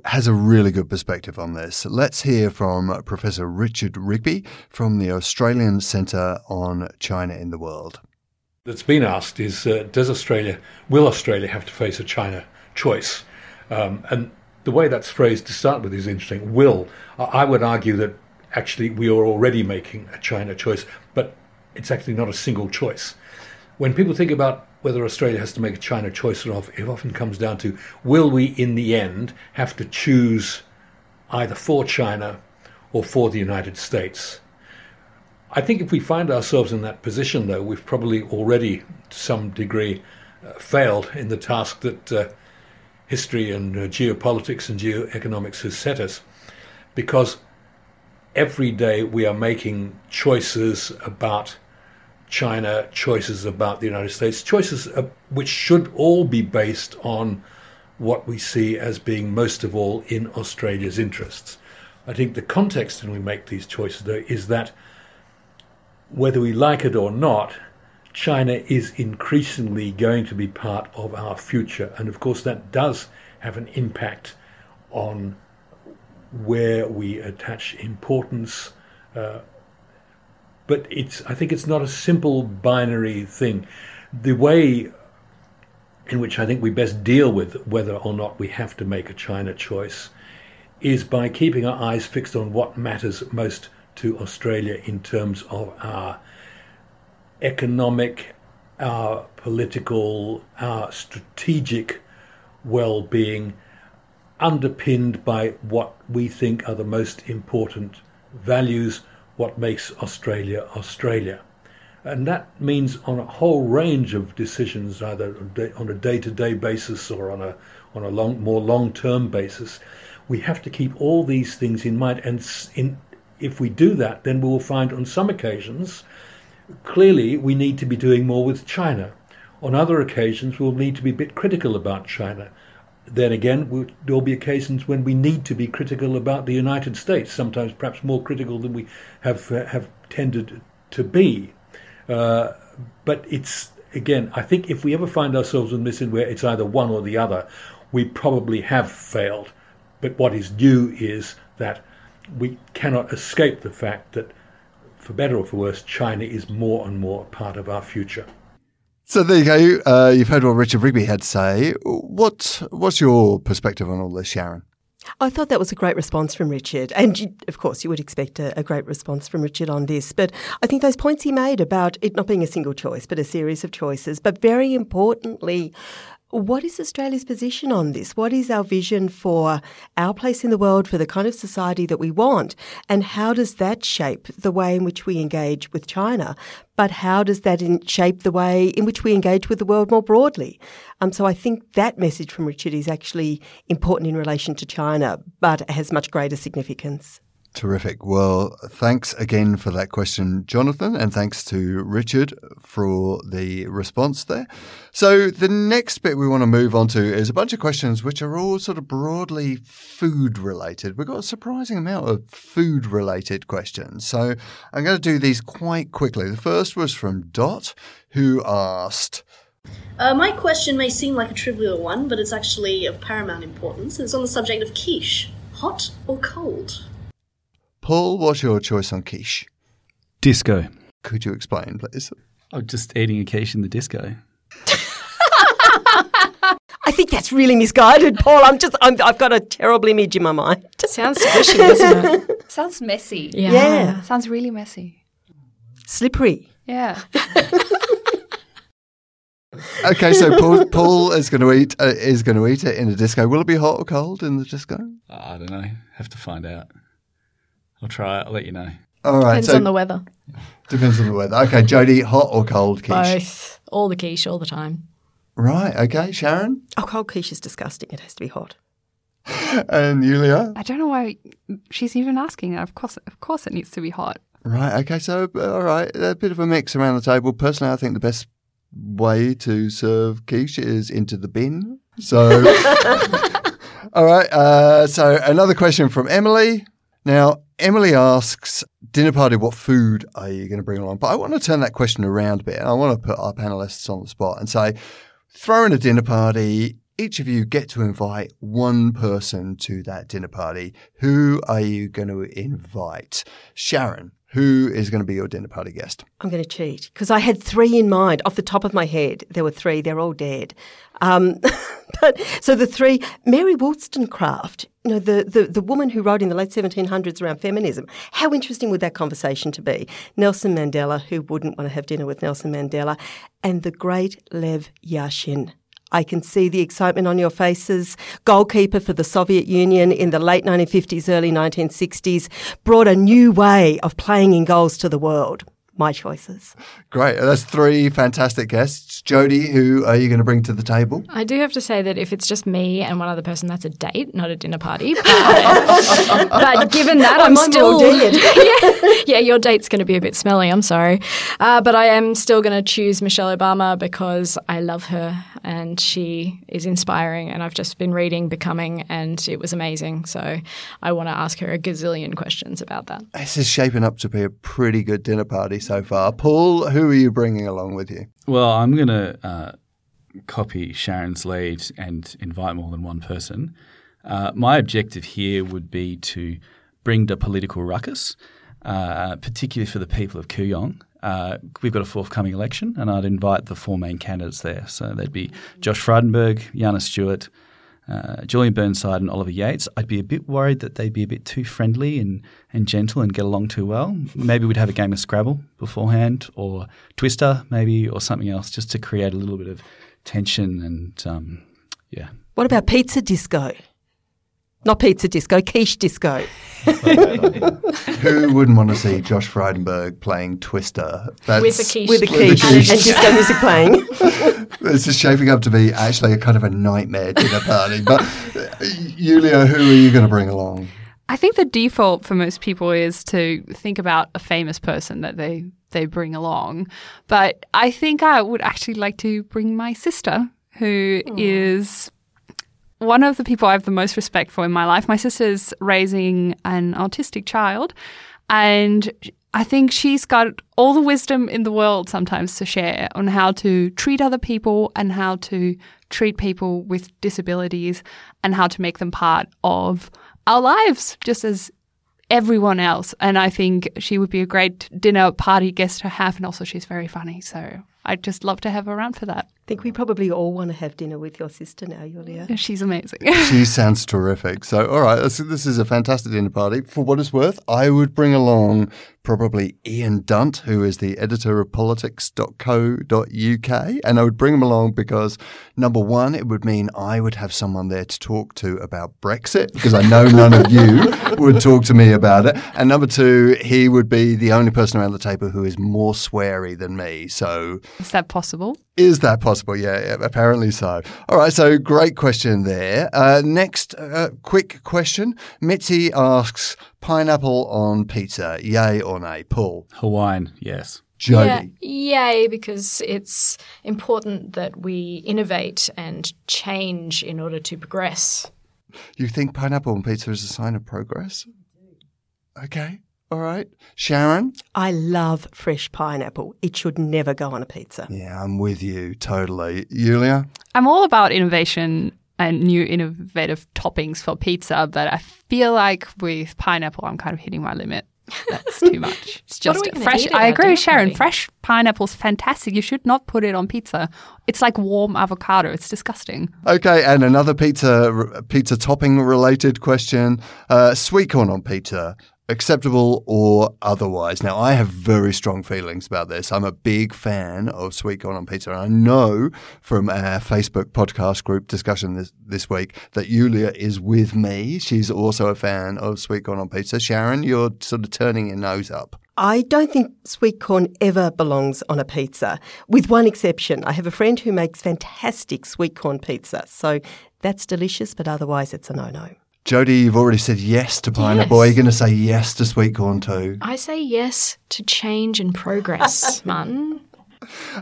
S1: has a really good perspective on this. Let's hear from Professor Richard Rigby from the Australian Centre on China in the World
S17: that's been asked is uh, does Australia will Australia have to face a China choice? Um, and the way that's phrased to start with is interesting. Will I would argue that actually we are already making a China choice, but it's actually not a single choice. When people think about whether Australia has to make a China choice or not, it often comes down to will we in the end have to choose either for China or for the United States? I think if we find ourselves in that position, though, we've probably already, to some degree, uh, failed in the task that uh, history and uh, geopolitics and geoeconomics has set us, because every day we are making choices about China, choices about the United States, choices uh, which should all be based on what we see as being most of all in Australia's interests. I think the context in which we make these choices, though, is that whether we like it or not, China is increasingly going to be part of our future. And of course, that does have an impact on where we attach importance. Uh, but it's, I think it's not a simple binary thing. The way in which I think we best deal with whether or not we have to make a China choice is by keeping our eyes fixed on what matters most to Australia in terms of our economic, our political, our strategic well being, underpinned by what we think are the most important values, what makes Australia Australia. And that means on a whole range of decisions, either on a day to day basis or on a, on a long, more long term basis, we have to keep all these things in mind. And in, if we do that, then we will find on some occasions, clearly we need to be doing more with China. On other occasions, we'll need to be a bit critical about China. Then again, there'll be occasions when we need to be critical about the United States, sometimes perhaps more critical than we have, uh, have tended to be. Uh, but it's again, I think if we ever find ourselves in this where it's either one or the other, we probably have failed. But what is new is that we cannot escape the fact that, for better or for worse, China is more and more a part of our future.
S1: So there you go. Uh, you've heard what Richard Rigby had to say. What, what's your perspective on all this, Sharon?
S2: I thought that was a great response from Richard. And you, of course, you would expect a, a, great response from Richard on this. But I think those points he made about it not being a single choice, but a series of choices, but very importantly, what is Australia's position on this? What is our vision for our place in the world, for the kind of society that we want? And how does that shape the way in which we engage with China? But how does that shape the way in which we engage with the world more broadly? Um, so I think that message from Richard is actually important in relation to China, but has much greater significance.
S1: Terrific. Well, thanks again for that question, Jonathan, and thanks to Richard for the response there. So, the next bit we want to move on to is a bunch of questions which are all sort of broadly food related. We've got a surprising amount of food related questions. So, I'm going to do these quite quickly. The first was from Dot, who asked,
S18: uh, my question may seem like a trivial one, but it's actually of paramount importance. It's on the subject of quiche. Hot or cold?
S1: Paul, what's your choice on quiche?
S3: Disco.
S1: Could you explain, please?
S3: I'm just eating a quiche in the disco.
S2: I think that's really misguided, Paul. I'm just, i have got a terrible image in my mind.
S5: Sounds squishy, doesn't it?
S4: Sounds messy.
S2: Yeah. yeah.
S4: Sounds really messy.
S2: Slippery.
S4: Yeah.
S1: okay, so Paul, Paul is going to eat uh, is going to eat it in a disco. Will it be hot or cold in the disco?
S3: I don't know. Have to find out. I'll try it. I'll let you know.
S1: All right.
S5: Depends
S1: so
S5: on the weather.
S1: Depends on the weather. Okay, Jodie, hot or cold quiche?
S5: Both. All the quiche, all the time.
S1: Right. Okay, Sharon.
S2: Oh, cold quiche is disgusting. It has to be hot.
S1: and Yulia.
S4: I don't know why she's even asking. Of course, of course, it needs to be hot.
S1: Right. Okay. So, all right, a bit of a mix around the table. Personally, I think the best way to serve quiche is into the bin. So, all right. Uh, so, another question from Emily. Now, Emily asks, dinner party, what food are you going to bring along? But I want to turn that question around a bit. I want to put our panelists on the spot and say, throw in a dinner party. Each of you get to invite one person to that dinner party. Who are you going to invite? Sharon, who is going to be your dinner party guest?
S2: I'm going to cheat because I had three in mind off the top of my head. There were three. They're all dead. Um, but so the three, Mary Wollstonecraft, you know, the, the, the woman who wrote in the late 1700s around feminism. How interesting would that conversation to be? Nelson Mandela, who wouldn't want to have dinner with Nelson Mandela, and the great Lev Yashin. I can see the excitement on your faces. Goalkeeper for the Soviet Union in the late 1950s, early 1960s, brought a new way of playing in goals to the world my choices.
S1: Great. That's three fantastic guests. Jodie, who are you going to bring to the table?
S5: I do have to say that if it's just me and one other person, that's a date, not a dinner party. But, but given that,
S2: Oh,
S5: I'm still
S2: were all dead.
S5: yeah, yeah, your date's going to be a bit smelly. I'm sorry, uh, but I am still going to choose Michelle Obama because I love her and she is inspiring. And I've just been reading Becoming, and it was amazing. So I want to ask her a gazillion questions about that.
S1: This is shaping up to be a pretty good dinner party so far. Paul, who are you bringing along with you?
S3: Well, I'm going to uh, copy Sharon's lead and invite more than one person. Uh, my objective here would be to bring the political ruckus, uh, particularly for the people of Kooyong. Uh, we've got a forthcoming election, and I'd invite the four main candidates there. So they'd be Josh Frydenberg, Jana Stewart, uh, Julian Burnside, and Oliver Yates. I'd be a bit worried that they'd be a bit too friendly and, and gentle and get along too well. Maybe we'd have a game of Scrabble beforehand, or Twister, maybe, or something else, just to create a little bit of tension and um, yeah.
S2: What about pizza disco? Not pizza disco, quiche disco.
S1: Who wouldn't want to see Josh Frydenberg playing Twister?
S5: With a quiche.
S2: With a quiche and, and disco music playing.
S1: this is shaping up to be actually a kind of a nightmare dinner party. But uh, Yulia, who are you going to bring along?
S4: I think the default for most people is to think about a famous person that they they bring along. But I think I would actually like to bring my sister, who is one of the people I have the most respect for in my life. My sister's raising an autistic child, and I think she's got all the wisdom in the world sometimes to share on how to treat other people and how to treat people with disabilities and how to make them part of our lives just as everyone else. And I think she would be a great dinner party guest to have. And also, she's very funny. So I'd just love to have her around for that.
S2: I think we probably all want to have dinner with your sister now, Yulia.
S4: She's amazing.
S1: she sounds terrific. So, all right, this, this is a fantastic dinner party. For what it's worth, I would bring along probably Ian Dunt, who is the editor of politics.co.uk. And I would bring him along because, number one, it would mean I would have someone there to talk to about Brexit, because I know none of you would talk to me about it. And number two, he would be the only person around the table who is more sweary than me. So,
S4: Is that possible?
S1: is that possible? Yeah, yeah, apparently so. All right, so great question there. Uh, next, uh, quick question. Mitzi asks pineapple on pizza, yay or nay? Paul.
S3: Hawaiian, yes.
S1: Jodie.
S5: Yeah, yay, because it's important that we innovate and change in order to progress.
S1: You think pineapple on pizza is a sign of progress? Okay. All right. Sharon?
S2: I love fresh pineapple. It should never go on a pizza.
S1: Yeah, I'm with you totally. Julia?
S4: I'm all about innovation and new innovative toppings for pizza, but I feel like with pineapple, I'm kind of hitting my limit. That's too much. It's just fresh.
S5: eat
S4: I agree with Sharon.
S5: party?
S4: Fresh pineapple's fantastic. You should not put it on pizza. It's like warm avocado. It's disgusting.
S1: Okay, and another pizza pizza topping related question: uh, sweet corn on pizza, acceptable or otherwise? Now, I have very strong feelings about this. I'm a big fan of sweet corn on pizza, and I know from our Facebook podcast group discussion this this week that Yulia is with me. She's also a fan of sweet corn on pizza. Sharon, you're sort of turning your nose up.
S2: I don't think sweet corn ever belongs on a pizza, with one exception. I have a friend who makes fantastic sweet corn pizza, so that's delicious, but otherwise it's a no no.
S1: Jodie, you've already said yes to pineapple.
S5: Yes.
S1: Are you going to say yes to sweet corn too?
S5: I say yes to change and progress, Martin.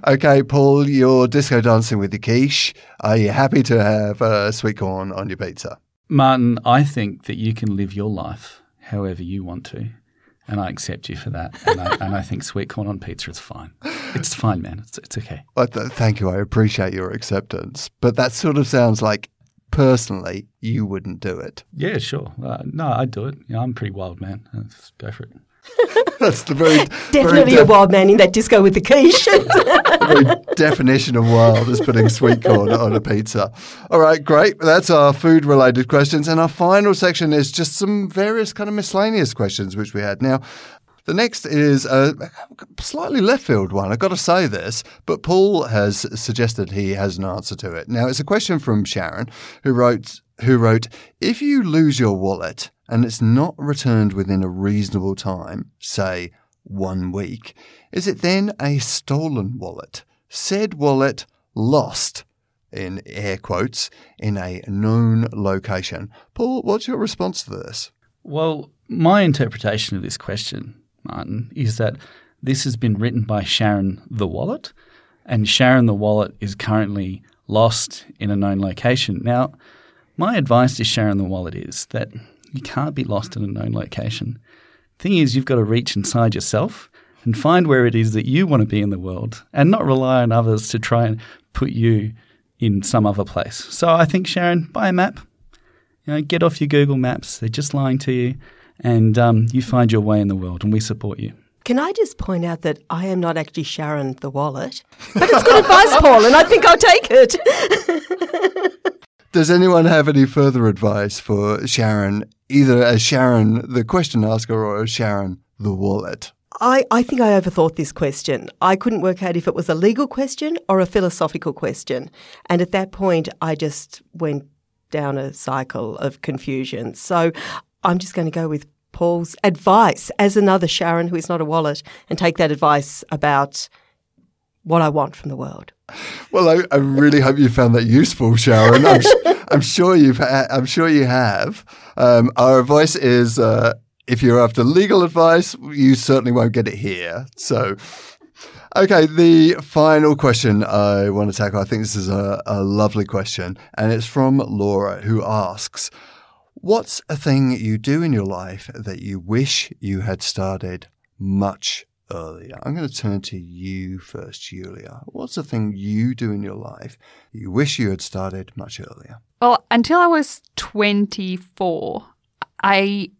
S1: Okay, Paul, you're disco dancing with the quiche. Are you happy to have uh, sweet corn on your pizza?
S3: Martin, I think that you can live your life however you want to, and I accept you for that. And I, and I think sweet corn on pizza is fine. It's fine, man. It's, it's okay.
S1: Well, th- thank you. I appreciate your acceptance. But that sort of sounds like, personally, you wouldn't do it.
S3: Yeah, sure. Uh, no, I'd do it. Yeah, I'm a pretty wild man. Let's go for it.
S1: That's the very
S2: Definitely
S1: very
S2: a wild man in that disco with the quiche.
S1: the very definition of wild is putting sweet corn on a pizza. All right, great. That's our food related questions. And our final section is just some various kind of miscellaneous questions which we had. Now, the next is a slightly left field one. I've got to say this, but Paul has suggested he has an answer to it. Now, it's a question from Sharon, who wrote, who wrote, If you lose your wallet and it's not returned within a reasonable time, say one week, is it then a stolen wallet? Said wallet lost, in air quotes, in a known location. Paul, what's your response to this?
S3: Well, my interpretation of this question, Martin, is that this has been written by Sharon the Wallet, and Sharon the Wallet is currently lost in a known location. Now, my advice to Sharon the Wallet is that you can't be lost in a known location. The thing is, you've got to reach inside yourself and find where it is that you want to be in the world and not rely on others to try and put you in some other place. So I think, Sharon, buy a map. You know, get off your Google Maps. They're just lying to you. And um, you find your way in the world, and we support you.
S2: Can I just point out that I am not actually Sharon the wallet, but it's good advice, Paul, and I think I'll take it.
S1: Does anyone have any further advice for Sharon, either as Sharon the question asker or as Sharon the wallet?
S2: I, I think I overthought this question. I couldn't work out if it was a legal question or a philosophical question. And at that point, I just went down a cycle of confusion. So I'm just going to go with Paul's advice as another Sharon who is not a wallet and take that advice about what I want from the world.
S1: Well, I, I really hope you found that useful, Sharon. I'm, I'm sure you've. Ha- I'm sure you have. Um, our advice is, uh, if you're after legal advice, you certainly won't get it here. So, okay, the final question I want to tackle. I think this is a, a lovely question, and it's from Laura, who asks, "What's a thing you do in your life that you wish you had started much earlier. I'm going to turn to you first, Julia. What's the thing you do in your life you wish you had started much earlier?
S4: Well, until I was 24, I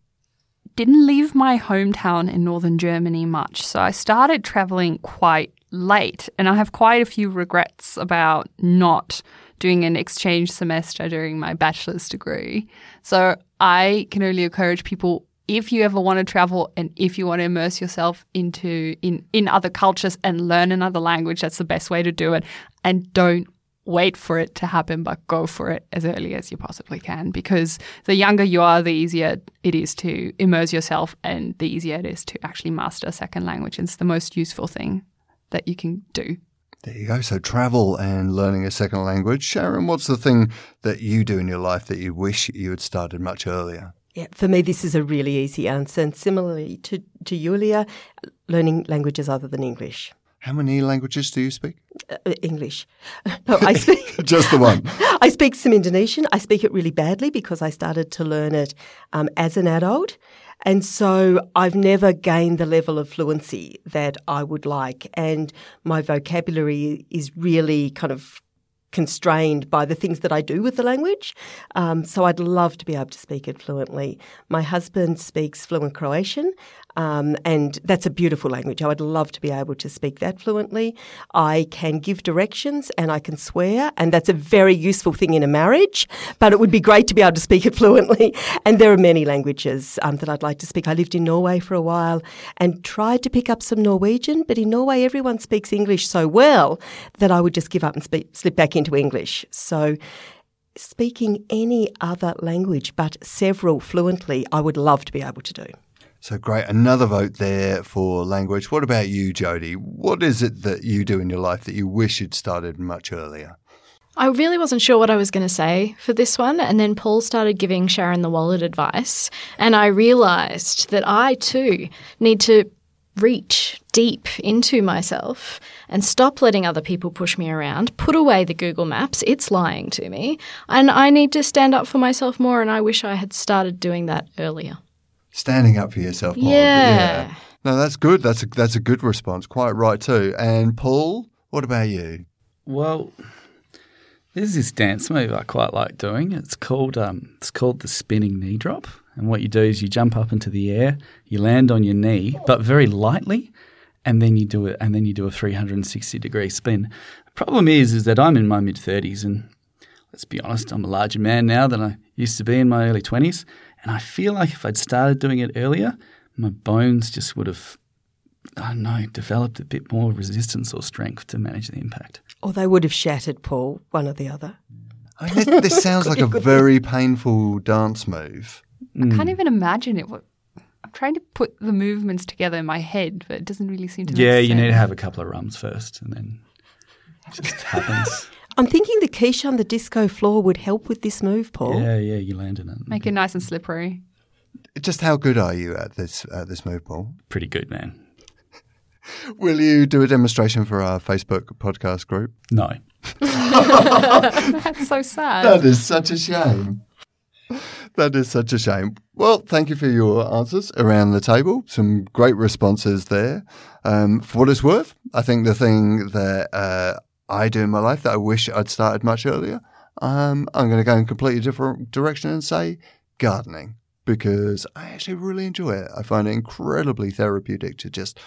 S4: didn't leave my hometown in northern Germany much. So I started traveling quite late, and I have quite a few regrets about not doing an exchange semester during my bachelor's degree. So I can only encourage people if you ever want to travel and if you want to immerse yourself into in in other cultures and learn another language that's the best way to do it. And don't wait for it to happen but go for it as early as you possibly can because the younger you are the easier it is to immerse yourself and the easier it is to actually master a second language. It's the most useful thing that you can do
S1: there you go. So travel and learning a second language. Sharon, what's the thing that you do in your life that you wish you had started much earlier?
S2: Yeah, for me, this is a really easy answer. And similarly to, to Julia, learning languages other than English.
S1: How many languages do you speak?
S2: Uh, English. No, I speak
S1: just the one.
S2: I speak some Indonesian. I speak it really badly because I started to learn it um, as an adult. And so I've never gained the level of fluency that I would like. And my vocabulary is really kind of constrained by the things that I do with the language. Um, so I'd love to be able to speak it fluently. My husband speaks fluent Croatian, um, and that's a beautiful language. I would love to be able to speak that fluently. I can give directions and I can swear, and that's a very useful thing in a marriage, but it would be great to be able to speak it fluently. And there are many languages um, that I'd like to speak. I lived in Norway for a while and tried to pick up some Norwegian, but in Norway, everyone speaks English so well that I would just give up and speak, slip back into English. So, speaking any other language but several fluently, I would love to be able to do.
S1: So great. Another vote there for language. What about you, Jodie? What is it that you do in your life that you wish you'd started much earlier?
S5: I really wasn't sure what I was going to say for this one. And then Paul started giving Sharon the wallet advice. And I realized that I too need to reach deep into myself and stop letting other people push me around, put away the Google Maps, it's lying to me, and I need to stand up for myself more. And I wish I had started doing that earlier.
S1: Standing up for yourself more.
S5: Yeah.
S1: yeah. No, that's good. That's a, that's a good response. Quite right, too. And Paul, what about you?
S3: Well, there's this dance move I quite like doing. It's called um, it's called the spinning knee drop. And what you do is you jump up into the air, you land on your knee, but very lightly, and then you do it, and then you do a 360 degree spin. The problem is, is that I'm in my mid 30s, and let's be honest, I'm a larger man now than I used to be in my early 20s, and I feel like if I'd started doing it earlier, my bones just would have, I don't know, developed a bit more resistance or strength to manage the impact.
S2: Or they would have shattered, Paul, one or the other.
S1: I mean, this, this sounds like a very painful dance move. Hmm.
S4: I can't even imagine it. I'm trying to put the movements together in my head, but it doesn't really seem to.
S3: Yeah,
S4: make
S3: you need to have a couple of rums first, and then it just happens.
S2: I'm thinking the quiche on the disco floor would help with this move, Paul.
S3: Yeah, yeah, you land in it.
S4: Make it nice and slippery.
S1: Just how good are you at this at this move, Paul?
S3: Pretty good, man.
S1: Will you do a demonstration for our Facebook podcast group?
S3: No.
S4: That's so sad.
S1: That is such a shame. That is such a shame. Well, thank you for your answers around the table. Some great responses there. Um, for what it's worth, I think the thing that uh, I do in my life that I wish I'd started much earlier, um, I'm going to go in a completely different direction and say gardening because I actually really enjoy it. I find it incredibly therapeutic to just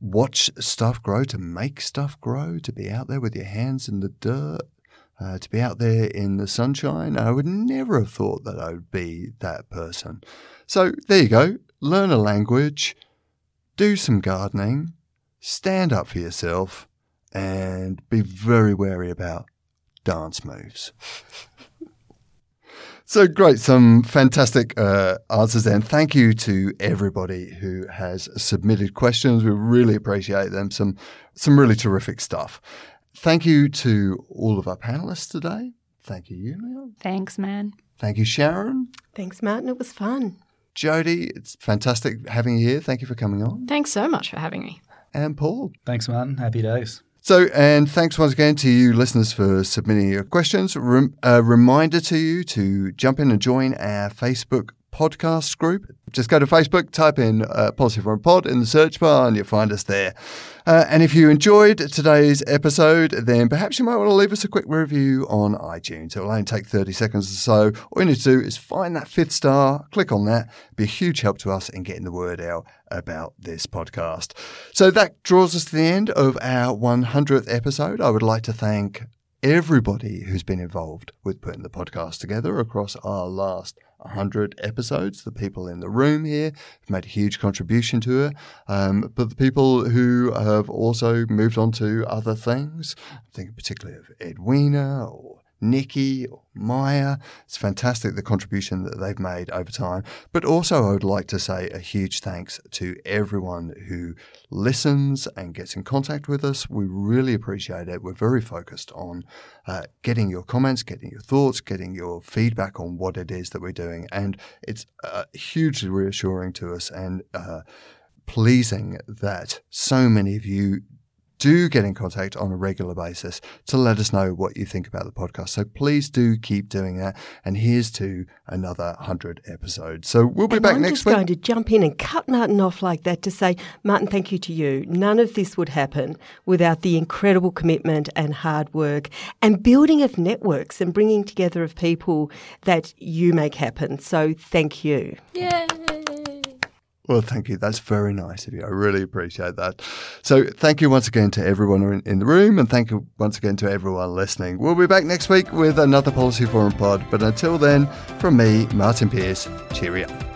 S1: watch stuff grow, to make stuff grow, to be out there with your hands in the dirt, uh, to be out there in the sunshine. I would never have thought that I would be that person. So there you go. Learn a language, do some gardening, stand up for yourself, and be very wary about dance moves. So great, some fantastic uh, answers there. And thank you to everybody who has submitted questions. We really appreciate them. Some some really terrific stuff. Thank you to all of our panelists today. Thank you, Yulia.
S4: Thanks, man.
S1: Thank you, Sharon.
S2: Thanks, Martin. It was fun.
S1: Jodie, it's fantastic having you here. Thank you for coming on.
S5: Thanks so much for having me.
S1: And Paul.
S3: Thanks, Martin. Happy days.
S1: So, and thanks once again to you listeners for submitting your questions. Rem- a reminder to you to jump in and join our Facebook podcast group. Just go to Facebook, type in uh, Policy Forum Pod in the search bar, and you'll find us there. Uh, and if you enjoyed today's episode, then perhaps you might want to leave us a quick review on iTunes. It will only take 30 seconds or so. All you need to do is find that fifth star, click on that. It'll be a huge help to us in getting the word out about this podcast. So that draws us to the end of our 100th episode. I would like to thank everybody who's been involved with putting the podcast together across our last 100 episodes. The people in the room here have made a huge contribution to it, um, but the people who have also moved on to other things, I'm thinking particularly of Edwina or Nikki Maya. It's fantastic the contribution that they've made over time. But also, I would like to say a huge thanks to everyone who listens and gets in contact with us. We really appreciate it. We're very focused on uh, getting your comments, getting your thoughts, getting your feedback on what it is that we're doing. And it's uh, hugely reassuring to us and uh, pleasing that so many of you do get in contact on a regular basis to let us know what you think about the podcast. So please do keep doing that. And here's to another 100 episodes. So we'll be
S2: and
S1: back
S2: I'm
S1: next
S2: just going to jump in and cut Martin off like that to say, Martin, thank you to you. None of this would happen without the incredible commitment and hard work and building of networks and bringing together of people that you make happen. So thank you.
S5: Yay!
S1: Well, thank you. That's very nice of you. I really appreciate that. So, thank you once again to everyone in, in the room, and thank you once again to everyone listening. We'll be back next week with another Policy Forum pod. But until then, from me, Martin Pierce, cheerio.